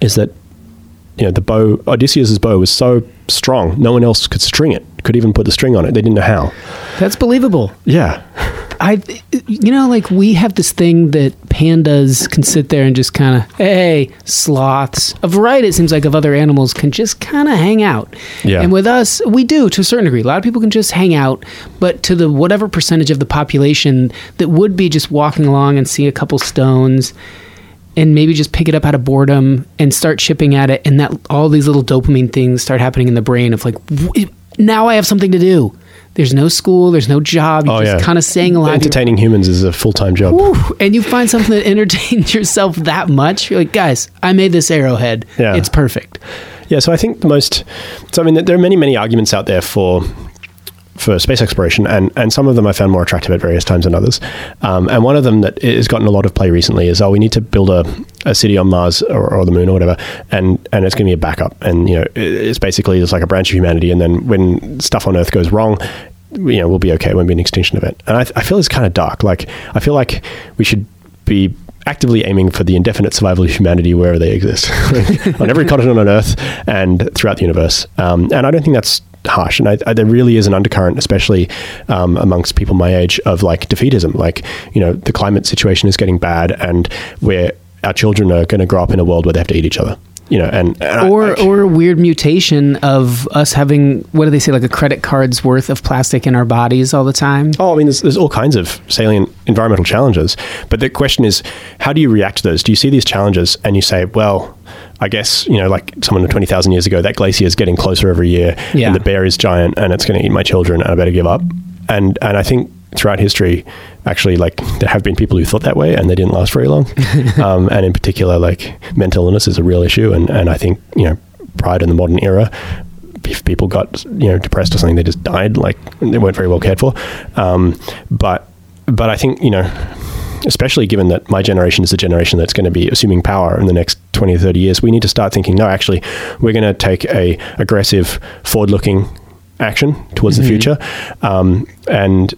is that you know the bow Odysseus's bow was so strong, no one else could string it, could even put the string on it. They didn't know how. That's believable. Yeah, I, you know, like we have this thing that pandas can sit there and just kind of, hey, sloths, a variety, it seems like, of other animals can just kind of hang out. Yeah. And with us, we do to a certain degree. A lot of people can just hang out, but to the whatever percentage of the population that would be just walking along and see a couple stones and maybe just pick it up out of boredom and start chipping at it, and that all these little dopamine things start happening in the brain of like, w- now I have something to do. There's no school, there's no job. You're oh just yeah. kind of staying alive. You're- Entertaining humans is a full time job. And you find something that entertains yourself that much, you're like, guys, I made this arrowhead. Yeah. It's perfect. Yeah, so I think the most. So I mean, there are many, many arguments out there for for space exploration, and and some of them I found more attractive at various times than others. Um, and one of them that has gotten a lot of play recently is, oh, we need to build a, a city on Mars or, or the Moon or whatever, and and it's going to be a backup, and you know, it's basically just like a branch of humanity, and then when stuff on Earth goes wrong. You know, we'll be okay. It won't be an extinction event. And I, I feel it's kind of dark. Like, I feel like we should be actively aiming for the indefinite survival of humanity wherever they exist, on every continent on Earth and throughout the universe. Um, and I don't think that's harsh. And I, I, there really is an undercurrent, especially um, amongst people my age, of like defeatism. Like, you know, the climate situation is getting bad, and where our children are going to grow up in a world where they have to eat each other. You know, and, and I- Or I- or a weird mutation of us having what do they say, like a credit card's worth of plastic in our bodies all the time. Oh, I mean, there's, there's all kinds of salient environmental challenges. But the question is, how do you react to those? Do you see these challenges and you say, well, I guess, you know, like someone 20,000 years ago, that glacier is getting closer every year Yeah. and the bear is giant and it's going to eat my children and I better give up. And, and I think throughout history, actually, like there have been people who thought that way and they didn't last very long. um, and in particular, like mental illness is a real issue. And, and I think, you know, prior to the modern era, if people got you know depressed or something, they just died. Like they weren't very well cared for. Um, but but I think you know, especially given that my generation is the generation that's going to be assuming power in the next twenty or thirty years, we need to start thinking. No, actually, we're going to take a aggressive, forward-looking action towards the future, um, and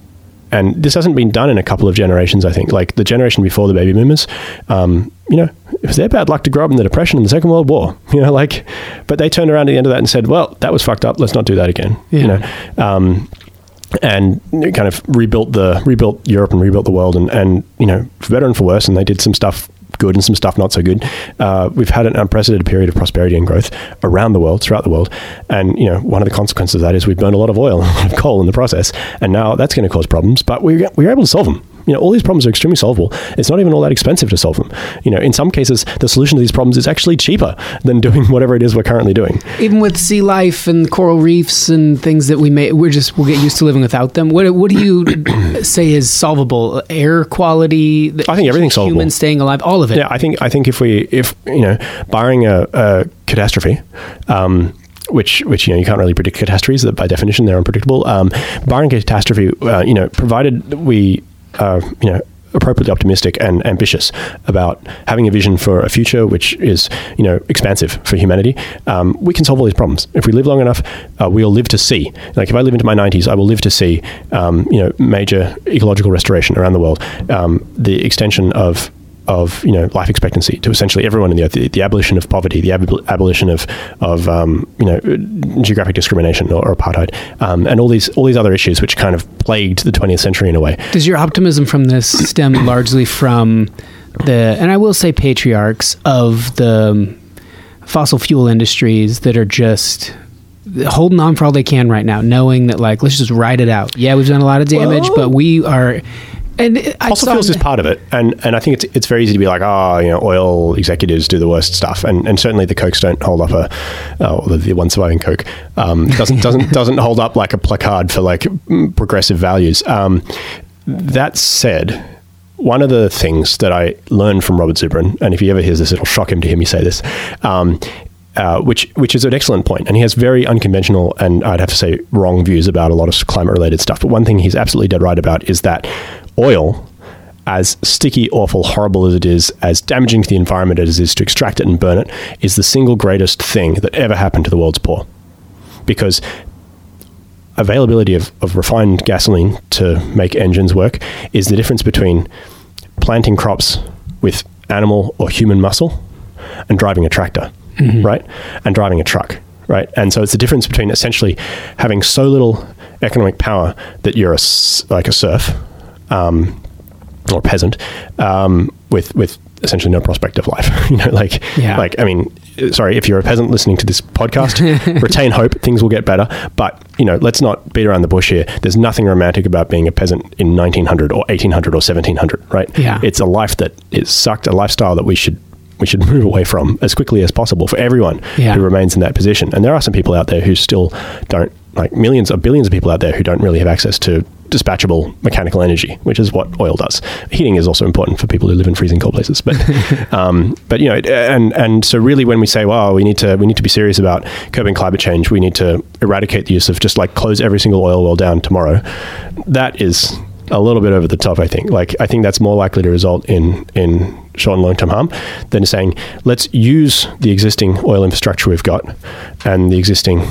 and this hasn't been done in a couple of generations. I think, like the generation before the baby boomers, um, you know, it was their bad luck to grow up in the Depression and the Second World War. You know, like, but they turned around at the end of that and said, "Well, that was fucked up. Let's not do that again." You know, um, and kind of rebuilt the rebuilt Europe and rebuilt the world, and and you know, for better and for worse. And they did some stuff good and some stuff not so good. Uh, we've had an unprecedented period of prosperity and growth around the world, throughout the world, and you know, one of the consequences of that is we've burned a lot of oil and coal in the process, and now that's going to cause problems. But we were able to solve them. You know, all these problems are extremely solvable. It's not even all that expensive to solve them. You know, in some cases, the solution to these problems is actually cheaper than doing whatever it is we're currently doing. Even with sea life and coral reefs and things that we may, we're just we'll get used to living without them. What what do you say is solvable? Air quality. I think everything's solvable. Humans staying alive, all of it. Yeah, I think I think if we if you know barring a, a catastrophe. Um, which, which you know, you can't really predict catastrophes. That by definition, they're unpredictable. Um, barring catastrophe, uh, you know, provided we, uh, you know, appropriately optimistic and ambitious about having a vision for a future which is, you know, expansive for humanity, um, we can solve all these problems. If we live long enough, uh, we'll live to see. Like if I live into my 90s, I will live to see, um, you know, major ecological restoration around the world, um, the extension of of you know life expectancy to essentially everyone in the earth, the, the abolition of poverty, the ab- abolition of of um, you know geographic discrimination or, or apartheid, um, and all these all these other issues which kind of plagued the 20th century in a way. Does your optimism from this stem largely from the, and I will say patriarchs of the fossil fuel industries that are just holding on for all they can right now, knowing that like let's just ride it out. Yeah, we've done a lot of damage, but we are. And I Fossil fuels is part of it, and and I think it's it's very easy to be like, oh, you know, oil executives do the worst stuff, and and certainly the Kochs don't hold up a, uh, the, the one surviving Koch um, doesn't doesn't doesn't hold up like a placard for like progressive values. Um, that said. One of the things that I learned from Robert Zubrin, and if he ever hears this, it'll shock him to hear me say this, um, uh, which which is an excellent point, and he has very unconventional and I'd have to say wrong views about a lot of climate related stuff. But one thing he's absolutely dead right about is that oil, as sticky, awful, horrible as it is, as damaging to the environment as it is to extract it and burn it, is the single greatest thing that ever happened to the world's poor, because availability of, of refined gasoline to make engines work is the difference between planting crops with animal or human muscle and driving a tractor, mm-hmm. right? And driving a truck, right? And so it's the difference between essentially having so little economic power that you're a, like a serf um, or peasant um, with with essentially no prospect of life. you know, like Yeah. like I mean, sorry if you're a peasant listening to this podcast, retain hope. Things will get better, but you know, let's not beat around the bush here. There's nothing romantic about being a peasant in 1900 or 1800 or 1700, right? Yeah. it's a life that is sucked, a lifestyle that we should. We should move away from as quickly as possible for everyone Yeah. who remains in that position. And there are some people out there who still don't, like millions or billions of people out there who don't really have access to dispatchable mechanical energy, which is what oil does. Heating is also important for people who live in freezing cold places, but um, but you know, and and so really, when we say, "Wow, we need to we need to be serious about curbing climate change," we need to eradicate the use of just like close every single oil well down tomorrow. That is a little bit over the top. I think. Like I think that's more likely to result in in short and long term harm than saying, "Let's use the existing oil infrastructure we've got and the existing."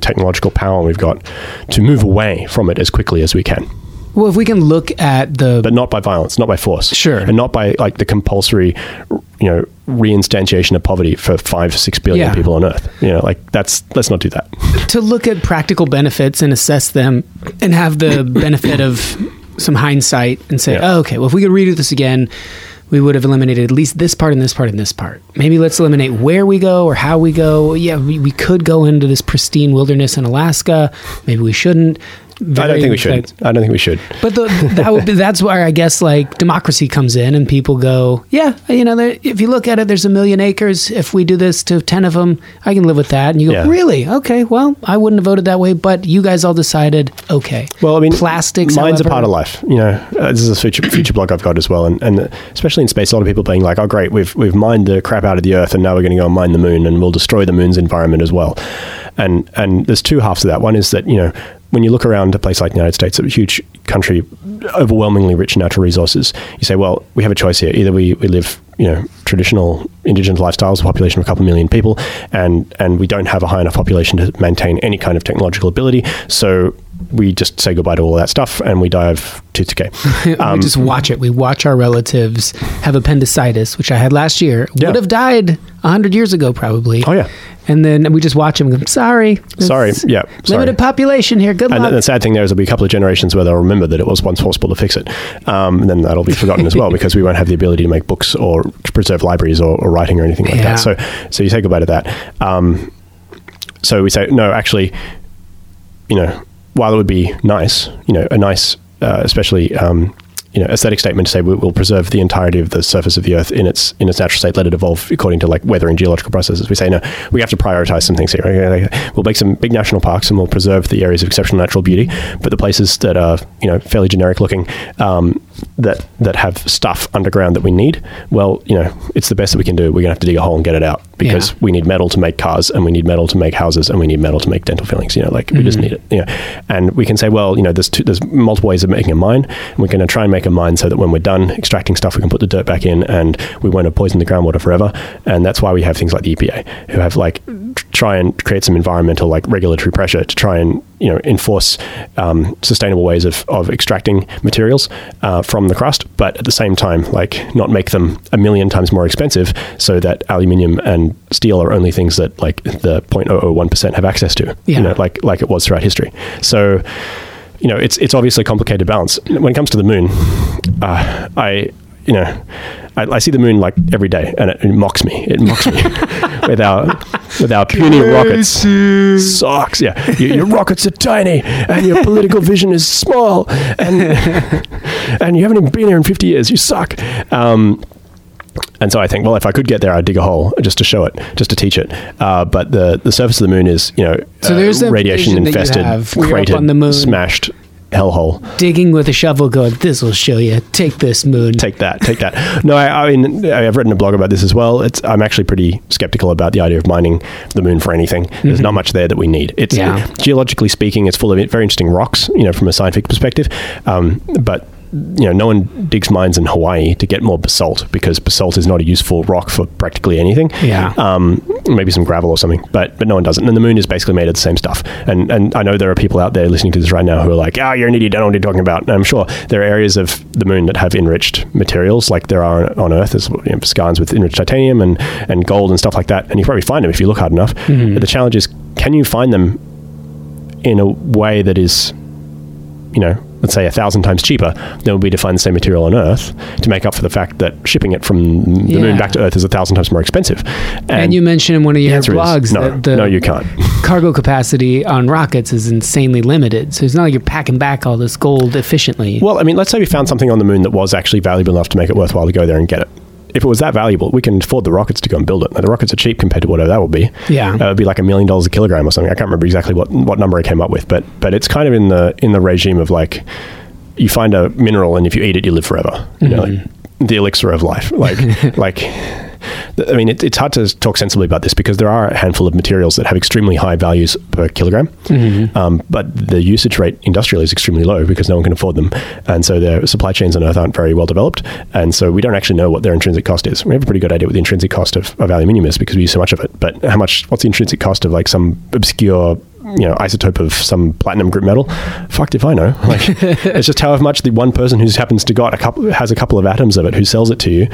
technological power we've got to move away from it as quickly as we can well, if we can look at the but not by violence not by force Sure. and not by like the compulsory you know reinstantiation of poverty for five six billion Yeah. people on earth you know like that's let's not do that to look at practical benefits and assess them and have the benefit of some hindsight and say, Yeah. oh, okay, well, if we could redo this again, we would have eliminated at least this part and this part and this part. Maybe let's eliminate where we go or how we go. Yeah, we, we could go into this pristine wilderness in Alaska. Maybe we shouldn't. I don't think we should i don't think we should But the, that would be, that's where I guess like democracy comes in, and people go, yeah, you know, if you look at it, there's a million acres. If we do this to ten of them, I can live with that. And you go, Yeah. really? Okay, well, I wouldn't have voted that way, but you guys all decided, okay. Well, I mean, plastics. Mine's a part of life. You know, uh, this is a future, future blog I've got as well, and, and especially in space, a lot of people being like, "Oh, great, we've we've mined the crap out of the Earth, and now we're going to go and mine the Moon, and we'll destroy the Moon's environment as well." And and there's two halves to that. One is that you know, when you look around a place like the United States, a huge country, overwhelmingly rich in natural resources, you say, well, we have a choice here. Either we, we live, you know, traditional indigenous lifestyles, a population of a couple million people, and and we don't have a high enough population to maintain any kind of technological ability. So we just say goodbye to all that stuff and we die of tooth decay. we just watch it. We watch our relatives have appendicitis, which I had last year. Yeah. Would have died hundred years ago, probably. Oh, yeah. And then we just watch them. go, Sorry, Sorry, yeah, sorry. limited population here. Good luck. And luck. the sad thing there is there'll be a couple of generations where they'll remember that it was once possible to fix it. Um, and then that'll be forgotten as well because we won't have the ability to make books or to preserve libraries or, or writing or anything like Yeah. that. So, so you say goodbye to that. Um, so we say, no, actually, you know, while it would be nice, you know, a nice, uh, especially, um, you know, aesthetic statement to say we will preserve the entirety of the surface of the Earth in its in its natural state, let it evolve according to like weather and geological processes. We say no, we have to prioritize some things here. We'll make some big national parks and we'll preserve the areas of exceptional natural beauty, but the places that are you know fairly generic looking, um, that that have stuff underground that we need, well, you know, it's the best that we can do. We're gonna have to dig a hole and get it out because Yeah. we need metal to make cars, and we need metal to make houses, and we need metal to make dental fillings. You know, like we just need it. You know, and we can say, well, you know, there's two, there's multiple ways of making a mine. And we're going to try and make a mine so that when we're done extracting stuff, we can put the dirt back in, and we won't have poisoned the groundwater forever. And that's why we have things like the EPA, who have like tr- try and create some environmental like regulatory pressure to try and you know enforce um, sustainable ways of, of extracting materials uh, from the crust, but at the same time, like not make them a million times more expensive, so that aluminium and steel are only things that like the 0.001 percent have access to. Yeah. You know, like like it was throughout history. So you know, it's it's obviously a complicated balance. When it comes to the moon, uh, I you know, I, I see the moon like every day, and it, it mocks me. It mocks me with our with our puny rockets. Socks, yeah. Your, your rockets are tiny, and your political vision is small, and and you haven't even been here in fifty years. You suck. Um, and so I think, well, if I could get there, I'd dig a hole just to show it, just to teach it. Uh, but the the surface of the moon is, you know, So uh, there's radiation vision that you infested, have where you're up cratered, on the moon. smashed hellhole. Digging with a shovel, going, this will show you. Take this moon. Take that, take that. No, I, I mean, I've written a blog about this as well. It's I'm actually pretty skeptical about the idea of mining the moon for anything. There's not much there that we need. It's Yeah. geologically speaking, it's full of very interesting rocks, you know, from a scientific perspective. Um, but you know, no one digs mines in Hawaii to get more basalt because basalt is not a useful rock for practically anything. Yeah. Um, maybe some gravel or something, but but no one does it. And the moon is basically made of the same stuff. And and I know there are people out there listening to this right now who are like, "Oh, you're an idiot. I don't know what you're talking about." And I'm sure there are areas of the moon that have enriched materials, like there are on Earth. There's you know, skarns with enriched titanium and and gold and stuff like that. And you probably find them if you look hard enough. But the challenge is, can you find them in a way that is you know, let's say a thousand times cheaper than would be to find the same material on Earth to make up for the fact that shipping it from the Yeah. moon back to Earth is a thousand times more expensive. and you mentioned in one of your blogs no, that the no, you can't. cargo capacity on rockets is insanely limited. So it's not like you're packing back all this gold efficiently. Well, I mean, let's say we found something on the moon that was actually valuable enough to make it worthwhile to go there and get it. If it was that valuable, we can afford the rockets to go and build it. Now, the rockets are cheap compared to whatever that would be. Yeah. uh, it'd be like a million dollars a kilogram or something. I can't remember exactly what what number I came up with, but but it's kind of in the in the regime of like you find a mineral and if you eat it, you live forever. You know, like the elixir of life. Like like. I mean, it, it's hard to talk sensibly about this because there are a handful of materials that have extremely high values per kilogram, um, but the usage rate industrially is extremely low because no one can afford them, and so their supply chains on Earth aren't very well developed, and so we don't actually know what their intrinsic cost is. We have a pretty good idea what the intrinsic cost of, of aluminium is because we use so much of it, but how much? What's the intrinsic cost of like some obscure you know isotope of some platinum group metal. Fucked if i know. Like it's just how much the one person who happens to got a couple has a couple of atoms of it who sells it to you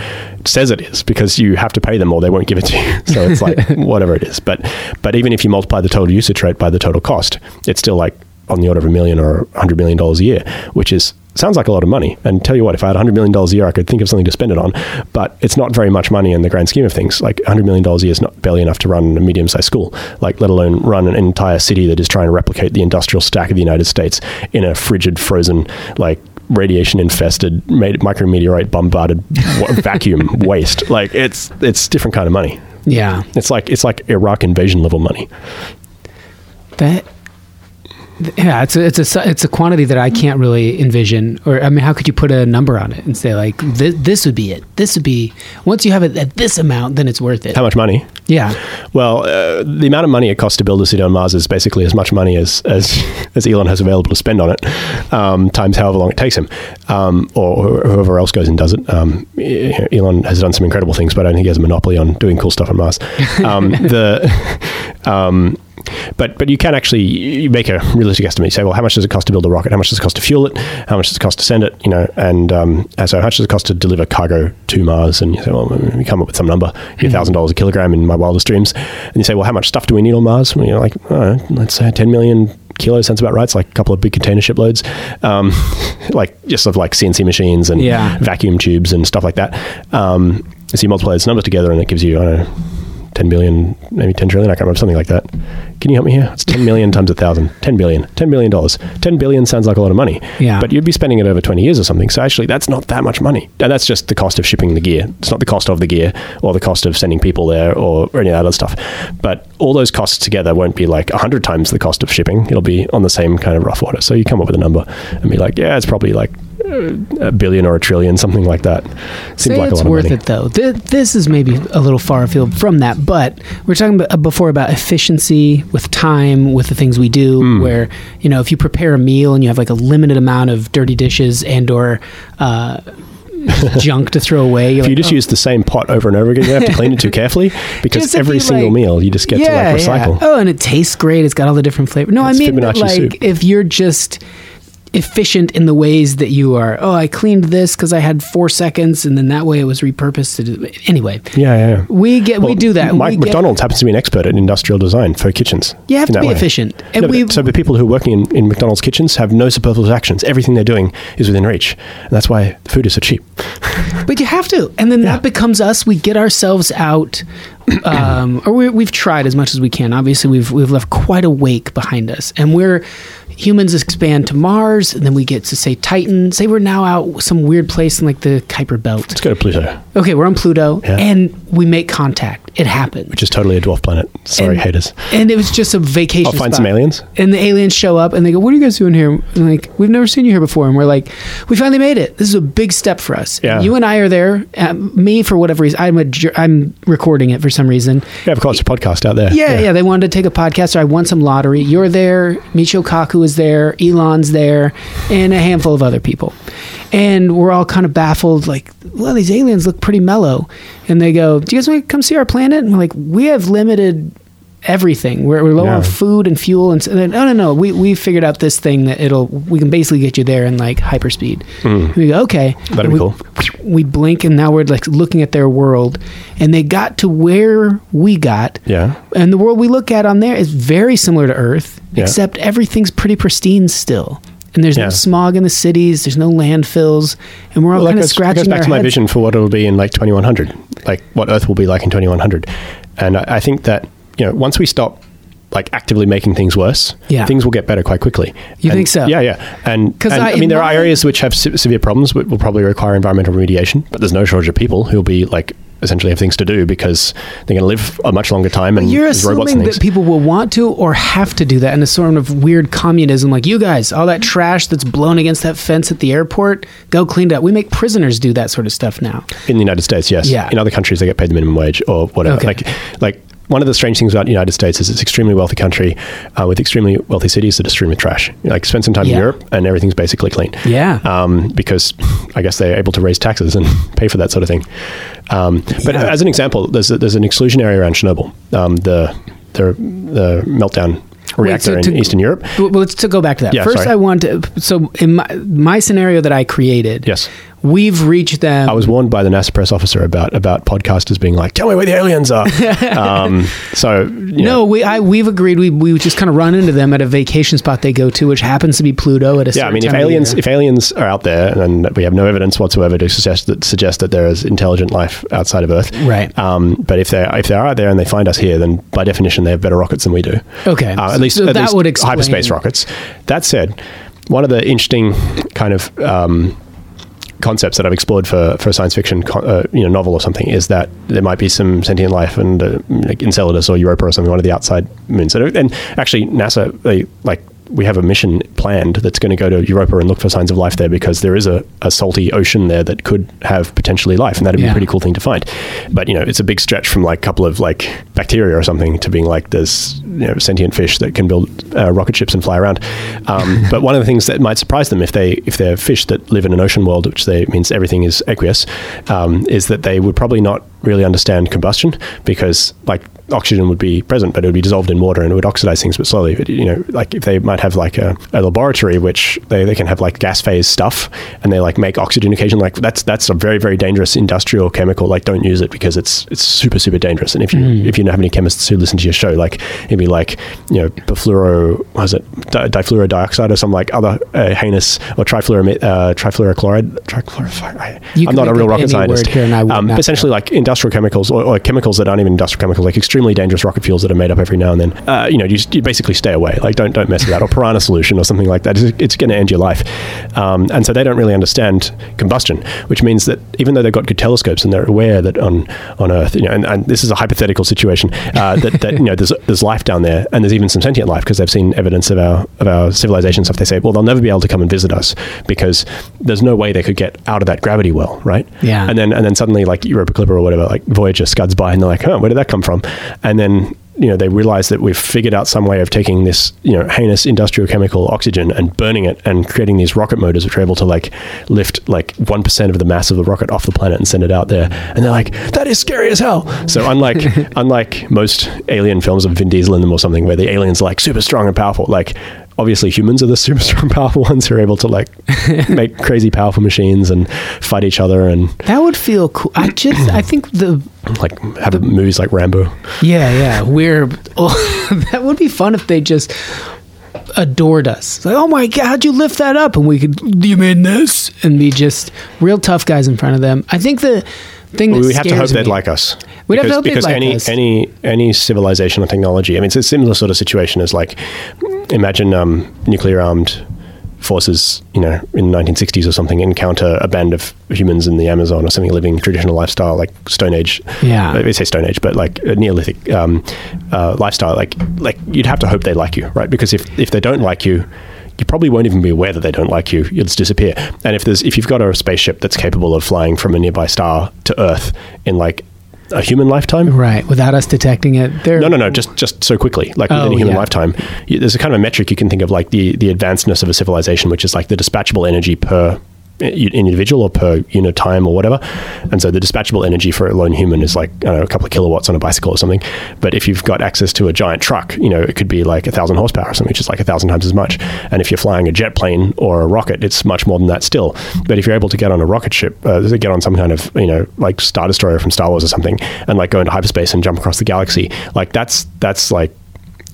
says it is because you have to pay them or they won't give it to you. So it's like whatever it is. But but even if you multiply the total usage rate by the total cost it's still like on the order of a million or a hundred million dollars a year which is sounds like a lot of money. And tell you what if i had a hundred million dollars a year i could think of something to spend it on. But it's not very much money in the grand scheme of things. Like a hundred million dollars a year is not barely enough to run a medium-sized school like let alone run an entire city that is trying to replicate the industrial stack of the united states in a frigid frozen like radiation infested made micrometeorite bombarded vacuum waste. Like it's it's different kind of money. Yeah. it's like it's like iraq invasion level money. That yeah, it's a, it's a it's a quantity that I can't really envision. Or I mean, how could you put a number on it and say like this, this would be it? This would be once you have it at this amount, then it's worth it. how much money Yeah, Well, uh, the amount of money it costs to build a city on Mars is basically as much money as as, as Elon has available to spend on it, um, times however long it takes him, um, or wh- whoever else goes and does it. Um, Elon has done some incredible things, but I don't think he has a monopoly on doing cool stuff on Mars. Um, the um, but but you can actually you make a realistic estimate. You say, well, how much does it cost to build a rocket? How much does it cost to fuel it? How much does it cost to send it? You know, and um, and so how much does it cost to deliver cargo to Mars? And you say, well, we come up with some number, thousand dollars a kilogram in my wildest dreams. And you say, well, how much stuff do we need on Mars? Well, you're like, I let's say ten million kilos sounds about right. It's like a couple of big container ship loads, um, like just of like CNC machines and Yeah. vacuum tubes and stuff like that. Um, so you multiply those numbers together, and it gives you I don't know. 10 billion, maybe 10 trillion, I can't remember, something like that. Can you help me here? It's 10 million times a thousand. 10 billion. 10 billion dollars. 10 billion sounds like a lot of money. Yeah. But you'd be spending it over 20 years or something. So actually, that's not that much money. And that's just the cost of shipping the gear. It's not the cost of the gear or the cost of sending people there or, or any of that other stuff. But all those costs together won't be like 100 times the cost of shipping. It'll be on the same kind of rough order. So you come up with a number and be like, yeah, it's probably like a billion or a trillion, something like that. Seems Say like it's a lot worth of money. it though. Th- this is maybe a little far afield from that, but we're talking about, uh, before about efficiency with time with the things we do. Hmm. Where you know if you prepare a meal and you have like a limited amount of dirty dishes and or uh, junk to throw away, If you just "Oh, use the same pot over and over again, you have to clean it too carefully because every you, single like- meal you just get to like recycle. Oh, and it tastes great. It's got all the different flavors. No, It's I mean like soup. if you're just efficient in the ways that you are. Oh, I cleaned this because I had four seconds, and then that way it was repurposed to do. Anyway, Yeah, yeah. yeah. we get we do that. Mike we get- McDonald's happens to be an expert at industrial design for kitchens. You have to be way. efficient, and No, we so the people who are working in, in McDonald's kitchens have no superfluous actions. Everything they're doing is within reach, and that's why the food is so cheap. But you have to, and then Yeah. that becomes us. We get ourselves out, um, or we, we've tried as much as we can. Obviously, we've we've left quite a wake behind us, and we're humans expand to Mars, and then we get to say Titan. Say we're now out some weird place in like the Kuiper Belt. Let's go to Pluto, Okay, we're on Pluto, Yeah. and we make contact. It happens. which is totally a dwarf planet. Sorry, and, haters. And it was just a vacation. I'll find spot. some aliens. And the aliens show up and they go, "What are you guys doing here?" And like, "We've never seen you here before." And we're like, "We finally made it. This is a big step for us." Yeah. You and I are there. Um, me, for whatever reason, I'm a, I'm recording it for some reason. Yeah, of course, a podcast out there. Yeah, yeah, They wanted to take a podcast, so I won some lottery. You're there. Michio Kaku is there. Elon's there, and a handful of other people. And we're all kind of baffled, like, well, these aliens look pretty mellow. And they go, "Do you guys want to come see our planet?" And we're like, "We have limited." Everything we're, we're low Yeah. on food and fuel and, s- and then, no no no we we figured out this thing that it'll we can basically get you there in like hyperspeed. And we go okay. That'd And be we, cool. We blink and now we're like looking at their world, and they got to where we got, Yeah. and the world we look at on there is very similar to Earth, Yeah. except everything's pretty pristine still. And there's Yeah. no smog in the cities. There's no landfills, and we're all Well, kind of goes, that scratching goes back to my heads. vision for what it'll be in like 2100, like what Earth will be like in 2100. And I, I think that, you know, once we stop like actively making things worse, Yeah. things will get better quite quickly. You And- think so? Yeah, yeah. And, and I- I, mean, there are areas which have se- severe problems, but will probably require environmental remediation. But there's no shortage of people who'll be like essentially have things to do because they're going to live a much longer time and You're there's robots assuming that people will want to or have to do that in a sort of weird communism. Like you guys, all that trash that's blown against that fence at the airport, go clean it up. We make prisoners do that sort of stuff now. In the United States, yes. Yeah. In other countries, they get paid the minimum wage or whatever. Okay. Like, like one of the strange things about the United States is it's an extremely wealthy country uh, with extremely wealthy cities that are strewn with trash. Like, spend some time Yeah. in Europe and everything's basically clean. Yeah. Um, because I guess they're able to raise taxes and pay for that sort of thing. Um, but Yeah. as an example, there's a, there's an exclusion area around Chernobyl, um, the the the meltdown reactor Wait, so in to- Eastern Europe. Well, let's to go back to that. Yeah, First, sorry. I want to. So, in my, my scenario that I created, Yes. We've reached them. I was warned by the NASA press officer about about podcasters being like, "Tell me where the aliens are." um, so you know, no, we I we've agreed. We we just kind of run into them at a vacation spot they go to, which happens to be Pluto at a Yeah, I mean, if aliens if aliens are out there and we have no evidence whatsoever to suggest that suggest that there is intelligent life outside of Earth, Right. Um, but if they if they are out there and they find us here, then by definition they have better rockets than we do. Okay. uh, at least So at that least would explain- hyperspace rockets. That said, one of the interesting kind of um, concepts that I've explored for, for a science fiction uh, you know novel or something is that there might be some sentient life and uh, like Enceladus or Europa or something one of the outside moons. And actually NASA they like we have a mission planned that's going to go to Europa and look for signs of life there because there is a, a salty ocean there that could have potentially life and that'd be Yeah. a pretty cool thing to find but you know it's a big stretch from like a couple of like bacteria or something to being like there's you know sentient fish that can build uh, rocket ships and fly around um, but one of the things that might surprise them if they if they're fish that live in an ocean world which they means everything is aqueous um, is that they would probably not really understand combustion because like oxygen would be present but it would be dissolved in water and it would oxidize things but slowly but you know like if they might have like a, a laboratory which they, they can have like gas phase stuff and they like make oxygen occasionally like that's that's a very very dangerous industrial chemical like don't use it because it's it's super super dangerous. And if you if you don't have any chemists who listen to your show like it'd be like you know perfluoro what is it di- difluorodioxide or some like other uh, heinous or trifluoro uh, trifluorochloride trifluoro I'm not a real rocket scientist. here and I would um, essentially like industrial industrial chemicals or, or chemicals that aren't even industrial chemicals, like extremely dangerous rocket fuels that are made up every now and then. Uh, you know, you, just, you basically stay away. Like don't don't mess with that or piranha solution or something like that. It's, it's going to end your life. Um, and so they don't really understand combustion, which means that even though they've got good telescopes and they're aware that on on Earth, you know, and, and this is a hypothetical situation uh, that, that you know there's there's life down there and there's even some sentient life because they've seen evidence of our of our civilization stuff. They say, well, they'll never be able to come and visit us because there's no way they could get out of that gravity well, right? Yeah. And then and then suddenly like Europa Clipper or whatever, like Voyager scuds by and they're like, huh, where did that come from? And then you know they realize that we've figured out some way of taking this you know heinous industrial chemical oxygen and burning it and creating these rocket motors which are able to like lift like 1% of the mass of the rocket off the planet and send it out there and they're like that is scary as hell so unlike unlike most alien films of Vin Diesel in them or something where the aliens are like super strong and powerful like obviously humans are the super strong powerful ones who are able to like make crazy powerful machines and fight each other and That would feel cool. I just, I think the, like have the movies like Rambo yeah, yeah, we're, oh, that would be fun if they just adored us. It's like, oh my God, how'd you lift that up? And we could, do you mean this? And be just real tough guys in front of them. I think the thing we have to hope they'd me- like us. We'd have to hope they'd because like any us. any any civilization or technology. I mean, it's a similar sort of situation as like imagine um, nuclear armed forces, you know, in the 1960s or something, encounter a band of humans in the Amazon or something living traditional lifestyle like Stone Age. Yeah. I say Stone Age, but like a Neolithic um, uh, lifestyle. Like like you'd have to hope they like you, right? Because if if they don't like you. You probably won't even be aware that they don't like you. You'll just disappear. And if there's if you've got a spaceship that's capable of flying from a nearby star to Earth in like a human lifetime, Right, without us detecting it. They're, no, no, no. Just just so quickly, like Oh, a human yeah. lifetime. You, there's a kind of a metric you can think of, like the the advancedness of a civilization, which is like the dispatchable energy per individual or per unit time or whatever. And so the dispatchable energy for a lone human is like know, a couple of kilowatts on a bicycle or something. But if you've got access to a giant truck, you know, it could be like a thousand horsepower or something, which is like a thousand times as much. And if you're flying a jet plane or a rocket, it's much more than that still. But if you're able to get on a rocket ship, uh, get on some kind of you know like Star Destroyer from Star Wars or something, and like go into hyperspace and jump across the galaxy, like that's that's like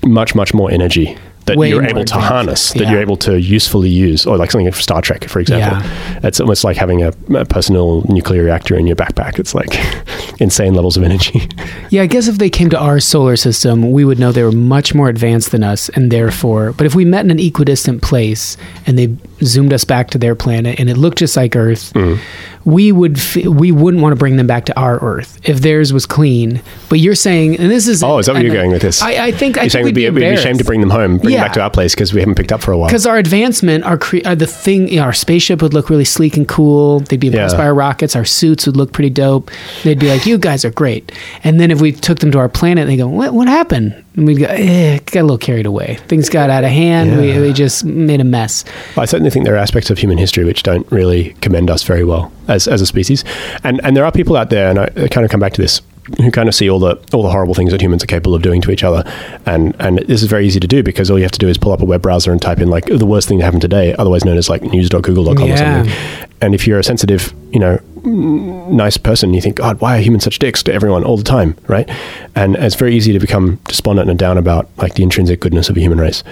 much much more energy that Way you're able to advanced, harness that yeah. you're able to usefully use or like something from star trek for example. It's almost like having a, a personal nuclear reactor in your backpack. It's like insane levels of energy. Yeah, I guess if they came to our solar system, we would know they were much more advanced than us, and therefore, but if we met in an equidistant place and they zoomed us back to their planet and it looked just like Earth, Mm-hmm. we would f- we wouldn't want to bring them back to our Earth if theirs was clean. But you're saying, and this is oh is that where you're going with this? I, I think I you're think saying we'd be, be ashamed to bring them home bring Yeah. back to our place because we haven't picked up for a while because our advancement, our cre- uh, the thing, you know, our spaceship would look really sleek and cool. They'd be impressed Yeah. by our rockets. Our suits would look pretty dope. They'd be like, "You guys are great." And then if we took them to our planet, they go, "What? What happened?" And we'd go, eh, "Got a little carried away. Things got out of hand. We, Yeah. we just made a mess." I certainly think there are aspects of human history which don't really commend us very well as, as a species, and and there are people out there, and I, I kind of come back to this, who kind of see all the all the horrible things that humans are capable of doing to each other, and and this is very easy to do because all you have to do is pull up a web browser and type in like the worst thing that happened today, otherwise known as like news.google.com or Yeah. something, and if you're a sensitive, you know, nice person, you think, God, why are humans such dicks to everyone all the time, right? And it's very easy to become despondent and down about like the intrinsic goodness of the human race.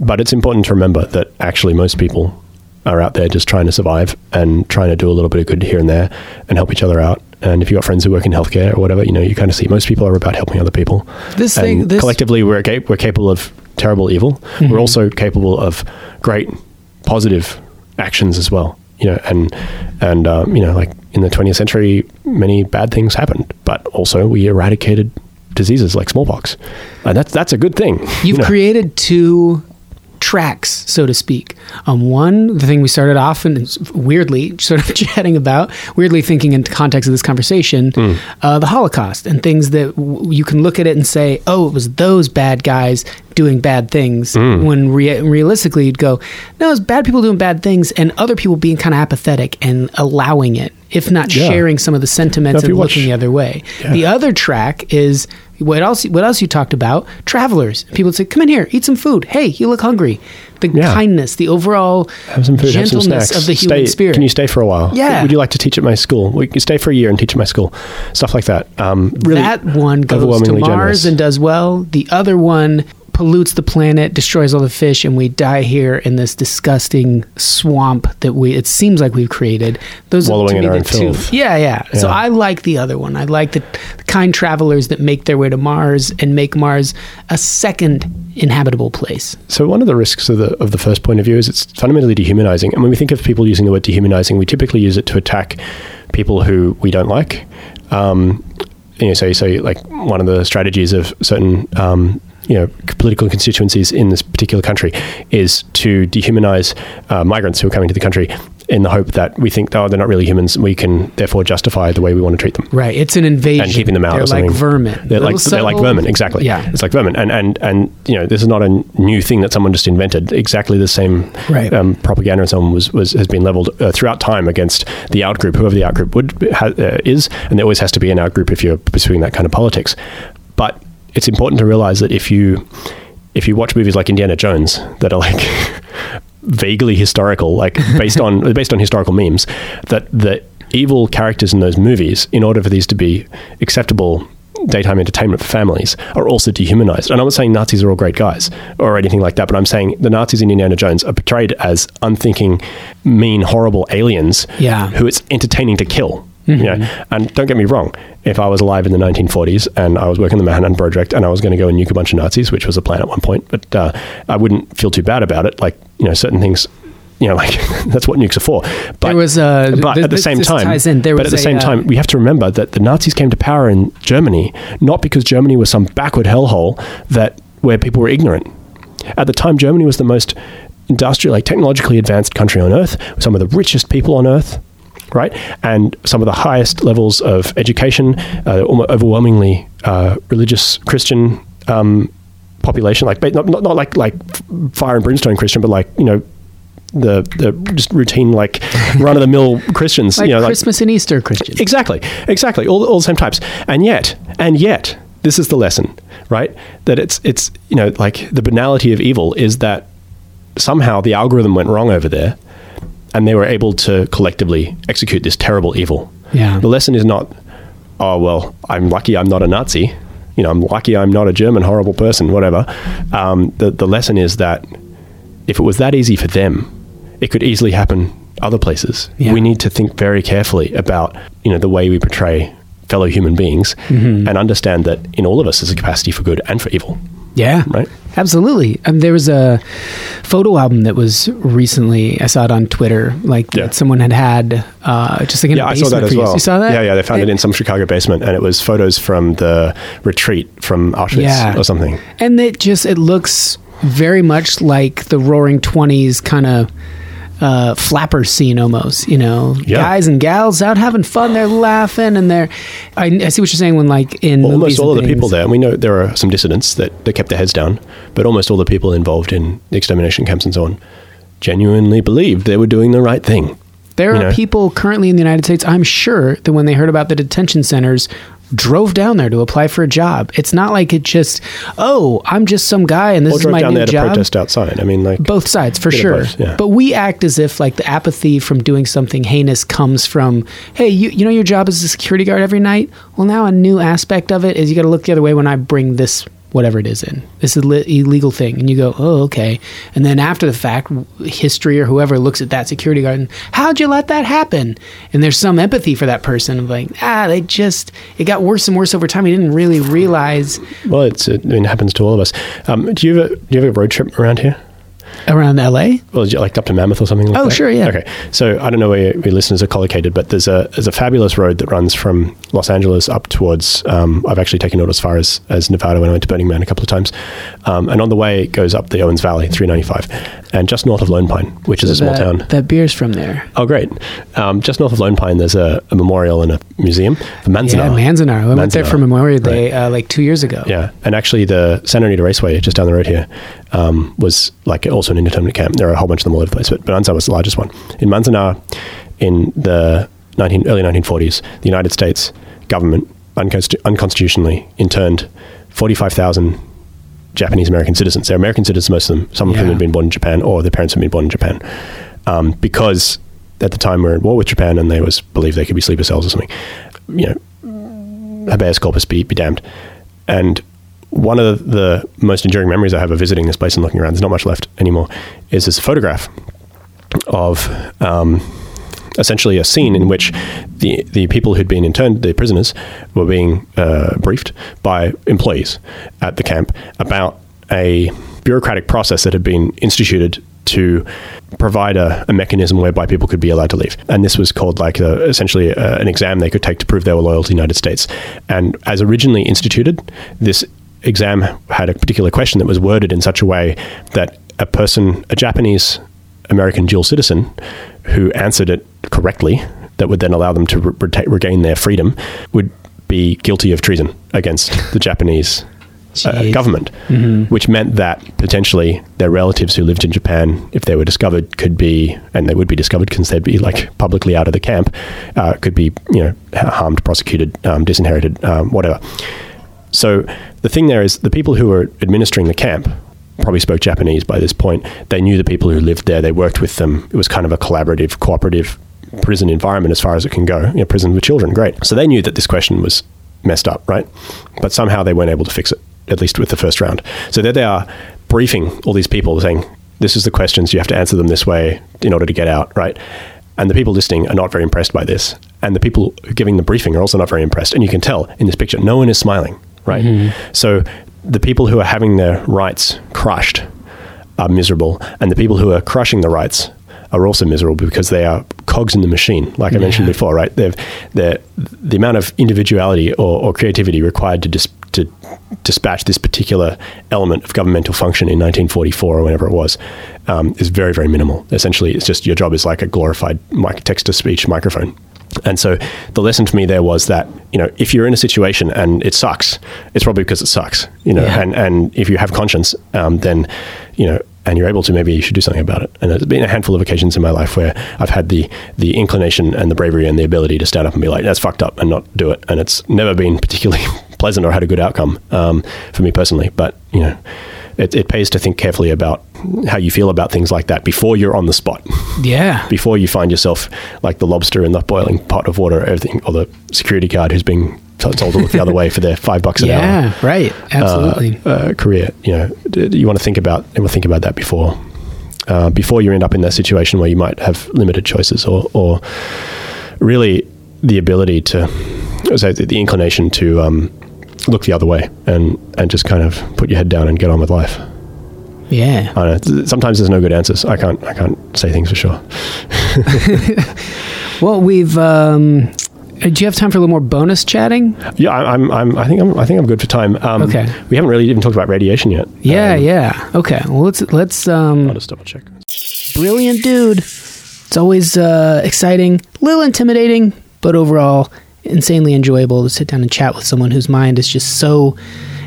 But it's important to remember that actually most people are out there just trying to survive and trying to do a little bit of good here and there and help each other out. And if you've got friends who work in healthcare or whatever, you know, you kind of see most people are about helping other people. This and thing- this- collectively, we're, ca- we're capable of terrible evil. We're also capable of great positive actions as well. You know, and and um, you know, like in the 20th century, many bad things happened, but also we eradicated diseases like smallpox, and that's that's a good thing. You've you know. created two tracks, so to speak. Um, one, the thing we started off and weirdly sort of chatting about, weirdly thinking in context of this conversation, Hmm. uh, the Holocaust and things that w- you can look at it and say, oh, it was those bad guys doing bad things. Hmm. When rea- realistically, you'd go, no, it's bad people doing bad things and other people being kind of apathetic and allowing it, if not Yeah. sharing some of the sentiments and you watch- looking the other way. Yeah. The other track is what else? What else you talked about? Travelers. People would say, "Come in here, eat some food. Hey, you look hungry." The Yeah. kindness, the overall have some food, have some gentleness snacks. of the human stay, spirit. Can you stay for a while? Yeah. Would you like to teach at my school? We can stay for a year and teach at my school. Stuff like that. Um, really that one goes to Mars generous. and does well. The other one pollutes the planet, destroys all the fish, and we die here in this disgusting swamp that we it seems like we've created. Those Wallowing are to me the two. filth. Yeah, yeah, So I like the other one. I like the, the kind travelers that make their way to Mars and make Mars a second inhabitable place. So one of the risks of the of the first point of view is it's fundamentally dehumanizing. And when we think of people using the word dehumanizing, we typically use it to attack people who we don't like. Um, you know, so so like one of the strategies of certain um, you know political constituencies in this particular country is to dehumanize uh, migrants who are coming to the country in the hope that we think oh they're not really humans we can therefore justify the way we want to treat them Right. It's an invasion. and keeping them out They're or something. like vermin. They're like they're like vermin, exactly. Yeah. it's like vermin, and and and you know this is not a new thing that someone just invented. Exactly the same Right. um, propaganda and so on was, was has been leveled uh, throughout time against the outgroup, whoever the outgroup would ha, uh, is, and there always has to be an outgroup if you're pursuing that kind of politics. It's important to realize that if you if you watch movies like Indiana Jones that are like vaguely historical, like based on based on historical memes, that the evil characters in those movies, in order for these to be acceptable daytime entertainment for families, are also dehumanized. And I'm not saying Nazis are all great guys or anything like that, but I'm saying the Nazis in Indiana Jones are portrayed as unthinking, mean, horrible aliens Yeah. who it's entertaining to kill. You know, and don't get me wrong. If I was alive in the 1940s and I was working the Manhattan Project and I was going to go and nuke a bunch of Nazis, which was a plan at one point, but uh, I wouldn't feel too bad about it. Like you know, certain things, you know, like that's what nukes are for. But There was, uh, but th- at the same time, in. There but at the a, same uh, time, we have to remember that the Nazis came to power in Germany not because Germany was some backward hellhole that where people were ignorant. At the time, Germany was the most industrial, like technologically advanced country on earth, some of the richest people on earth, right? And some of the highest levels of education, uh, overwhelmingly uh, religious Christian um, population, like not, not, not like like fire and brimstone Christian, but like you know. The, the just routine like run of the mill Christians, Like you know, like Christmas and Easter Christians. Exactly, exactly. All, all the same types. And yet, and yet, this is the lesson, right? That it's it's you know like the banality of evil is that somehow the algorithm went wrong over there, and they were able to collectively execute this terrible evil. Yeah. The lesson is not, oh well, I'm lucky I'm not a Nazi. You know, I'm lucky I'm not a German horrible person. Whatever. Um, the the lesson is that if it was that easy for them, it could easily happen other places. Yeah. We need to think very carefully about you know the way we portray fellow human beings Mm-hmm. and understand that in all of us there's a capacity for good and for evil. Yeah, Right. Absolutely. Um, there was a photo album that was recently. I saw it on Twitter. Like Yeah. that someone had had uh, just like in Yeah, a I saw basement that as well. You saw that? Yeah, yeah. They found it in some Chicago basement, and it was photos from the retreat from Auschwitz Yeah. or something. and it just it looks very much like the Roaring Twenties kind of uh, flapper scene almost. You know, Yeah. guys and gals out having fun. They're laughing and they're. I, I see what you're saying when like in movies almost all of the people there, and we know there are some dissidents that, that kept their heads down, but almost all the people involved in extermination camps and so on genuinely believed they were doing the right thing. There you are know. people currently in the United States, I'm sure, that when they heard about the detention centers, drove down there to apply for a job. It's not like it just, oh, I'm just some guy and this Or is my down new there to job. protest outside. I mean, like Both sides, for sure. both, yeah. But we act as if like the apathy from doing something heinous comes from, hey, you, you know your job is a security guard every night? Well, now a new aspect of it is you got to look the other way when I bring this whatever it is in. This is li- illegal thing. And you go, oh, okay. And then after the fact, history or whoever looks at that security guard and how'd you let that happen? And there's some empathy for that person of like, ah, they just, it got worse and worse over time. He didn't really realize well, it's it, I mean, it happens to all of us. Um, do you have a, do you have a road trip around here? Around LA. Well, like up to Mammoth or something like that. Oh, that? sure, yeah. Okay. So I don't know where your listeners are collocated, but there's a there's a fabulous road that runs from Los Angeles up towards. Um, I've actually taken it as far as, as Nevada when I went to Burning Man a couple of times, um, and on the way it goes up the Owens Valley, 395, and just north of Lone Pine, which is a small that, town. That beer's from there. Oh, great! Um, just north of Lone Pine, there's a, a memorial and a museum, the Manzanar. Yeah, Manzanar. I went there for Memorial Day uh, like two years ago. Yeah, and actually, the Santa Anita Raceway just down the road here um, was like also an indeterminate camp. There are a whole bunch of them all over the place, but Manzanar was the largest one. In Manzanar, in the 19, early 1940s, the United States government unconstitu- unconstitutionally interned 45,000 Japanese American citizens. They're American citizens, most of them. Some of them Yeah. had been born in Japan, or their parents had been born in Japan, um, because at the time we were at war with Japan, and they was believed they could be sleeper cells or something. You know, habeas corpus be, be damned. And one of the most enduring memories I have of visiting this place and looking around, there's not much left anymore, is this photograph of um, essentially a scene in which the the people who'd been interned, the prisoners, were being uh, briefed by employees at the camp about a bureaucratic process that had been instituted to provide a, a mechanism whereby people could be allowed to leave. And this was called like a, essentially a, an exam they could take to prove they were loyal to the United States. And as originally instituted, this exam had a particular question that was worded in such a way that a person, a Japanese American dual citizen, who answered it correctly, that would then allow them to re- reta- regain their freedom, would be guilty of treason against the Japanese uh, government, which meant that potentially their relatives who lived in Japan, if they were discovered, could be, and they would be discovered because they'd be like publicly out of the camp, uh, could be, you know, harmed, prosecuted, um, disinherited, um, whatever. So the thing there is the people who were administering the camp probably spoke Japanese by this point. They knew the people who lived there. They worked with them. It was kind of a collaborative, cooperative prison environment as far as it can go. You know, prison with children, great. So they knew that this question was messed up, right? But somehow they weren't able to fix it, at least with the first round. So there they are briefing all these people saying, this is the questions, you have to answer them this way in order to get out, right? And the people listening are not very impressed by this. And the people giving the briefing are also not very impressed. And you can tell in this picture, no one is smiling, right? So the people who are having their rights crushed are miserable. And the people who are crushing the rights are also miserable because they are cogs in the machine, like I mentioned before, right? They've, they're, the amount of individuality or, or creativity required to, dis, to dispatch this particular element of governmental function in 1944 or whenever it was um, is very, very minimal. Essentially, it's just your job is like a glorified mic- text to speech microphone. And so the lesson for me there was that, you know, if you're in a situation and it sucks, it's probably because it sucks, you know, Yeah. and, and if you have conscience, um, then, you know, and you're able to, maybe you should do something about it. And there's been a handful of occasions in my life where I've had the the inclination and the bravery and the ability to stand up and be like, "That's fucked up," and not do it. And it's never been particularly pleasant or had a good outcome um, for me personally. But you know, it, it pays to think carefully about how you feel about things like that before you're on the spot, Yeah. before you find yourself like the lobster in the boiling pot of water, everything, or the security guard who's being told to look the other way for their five bucks an hour Yeah, right. Absolutely. uh, career. You know, you want to think about to think about that before uh, before you end up in that situation where you might have limited choices or or really the ability to so the, the inclination to um, look the other way and and just kind of put your head down and get on with life. yeah. I know. Sometimes there's no good answers. I can't I can't say things for sure. Well, we've. Um, uh, do you have time for a little more bonus chatting? Yeah, I, I'm, I'm I think I'm I think I'm good for time. Um, Okay. We haven't really even talked about radiation yet. Yeah, Um, yeah. Okay. Well, let's let's. Um, I'll just double check. brilliant dude. It's always uh, exciting, a little intimidating, but overall insanely enjoyable to sit down and chat with someone whose mind is just so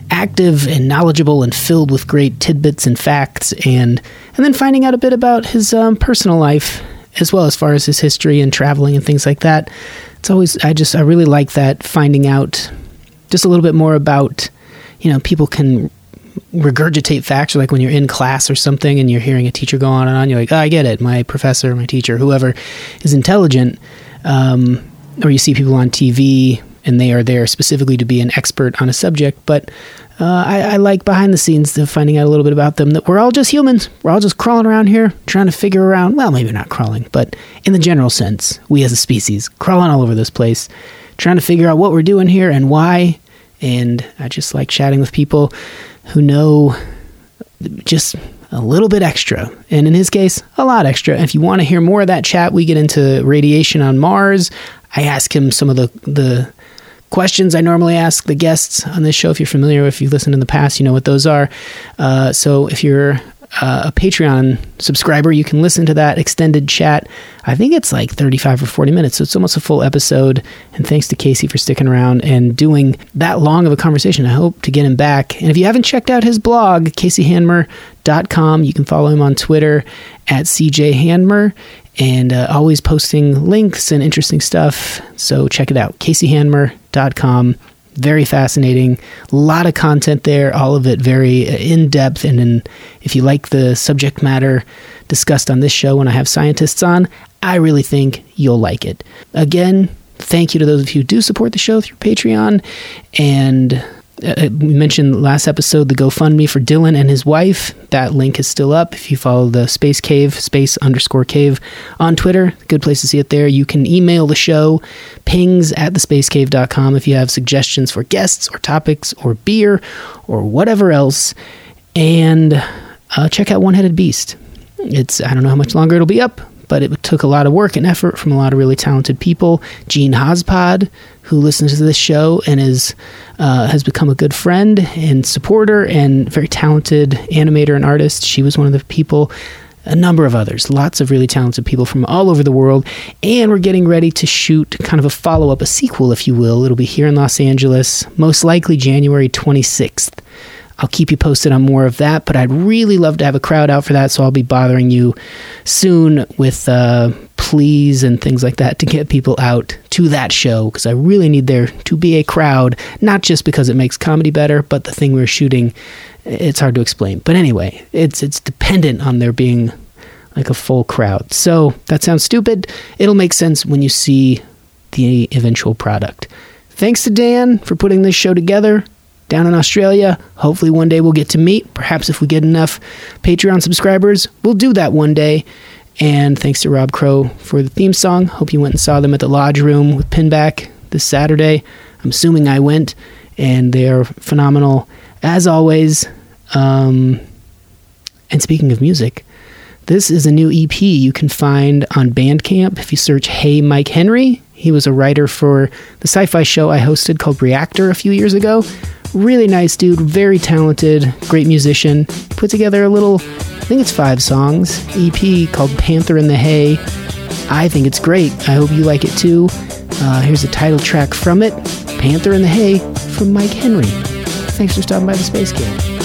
active and knowledgeable and filled with great tidbits and facts, and and then finding out a bit about his um, personal life as well as far as his history and traveling and things like that. It's always I just I really like that finding out just a little bit more about you know people can regurgitate facts or like when you're in class or something and you're hearing a teacher go on and on you're like oh, i get it my professor my teacher whoever is intelligent um, or you see people on tv and they are there specifically to be an expert on a subject but uh, I, I like behind the scenes the finding out a little bit about them that we're all just humans we're all just crawling around here trying to figure around well maybe not crawling but in the general sense we as a species crawling all over this place trying to figure out what we're doing here and why and i just like chatting with people who know just a little bit extra. And in his case, a lot extra. If you want to hear more of that chat, we get into radiation on Mars. I ask him some of the the questions I normally ask the guests on this show. If you're familiar, if you've listened in the past, you know what those are. Uh, so if you're uh, a Patreon subscriber, you can listen to that extended chat. I think it's like 35 or 40 minutes, so it's almost a full episode. And thanks to Casey for sticking around and doing that long of a conversation. I hope to get him back. And if you haven't checked out his blog, caseyhandmer.com, you can follow him on Twitter at cjhandmer and uh, always posting links and interesting stuff. So check it out, caseyhandmer.com. Very fascinating. A lot of content there, all of it very uh, in depth. And in, if you like the subject matter discussed on this show when I have scientists on, I really think you'll like it. Again, thank you to those of you who do support the show through Patreon. And uh, we mentioned last episode the GoFundMe for Dylan and his wife. That link is still up. If you follow the Space Cave, space underscore cave on Twitter, good place to see it there. You can email the show, pings at thespacecave.com if you have suggestions for guests or topics or beer or whatever else. And uh, check out One Headed Beast. It's, I don't know how much longer it'll be up, but it took a lot of work and effort from a lot of really talented people. Gene Hospod, who listens to this show and is uh, has become a good friend and supporter and very talented animator and artist. She was one of the people. A number of others, lots of really talented people from all over the world, and we're getting ready to shoot kind of a follow up, a sequel, if you will. It'll be here in Los Angeles, most likely January 26th. I'll keep you posted on more of that, but I'd really love to have a crowd out for that, so I'll be bothering you soon with uh, pleas and things like that to get people out to that show because I really need there to be a crowd, not just because it makes comedy better, but the thing we're shooting, it's hard to explain. But anyway, it's it's dependent on there being like a full crowd. So that sounds stupid. It'll make sense when you see the eventual product. Thanks to Dan for putting this show together down in Australia. Hopefully, one day we'll get to meet. Perhaps if we get enough Patreon subscribers, we'll do that one day. And thanks to Rob Crow for the theme song. Hope you went and saw them at the Lodge Room with Pinback this Saturday. I'm assuming I went, and they are phenomenal as always. Um, and speaking of music, this is a new EP you can find on Bandcamp if you search Hey Mike Henry. He was a writer for the sci fi show I hosted called Reactor a few years ago. Really nice dude, very talented, great musician. Put together a little, I think it's five songs, EP called Panther in the Hay. I think it's great. I hope you like it too. Uh, here's a title track from it Panther in the Hay from Mike Henry. Thanks for stopping by the Space Cave.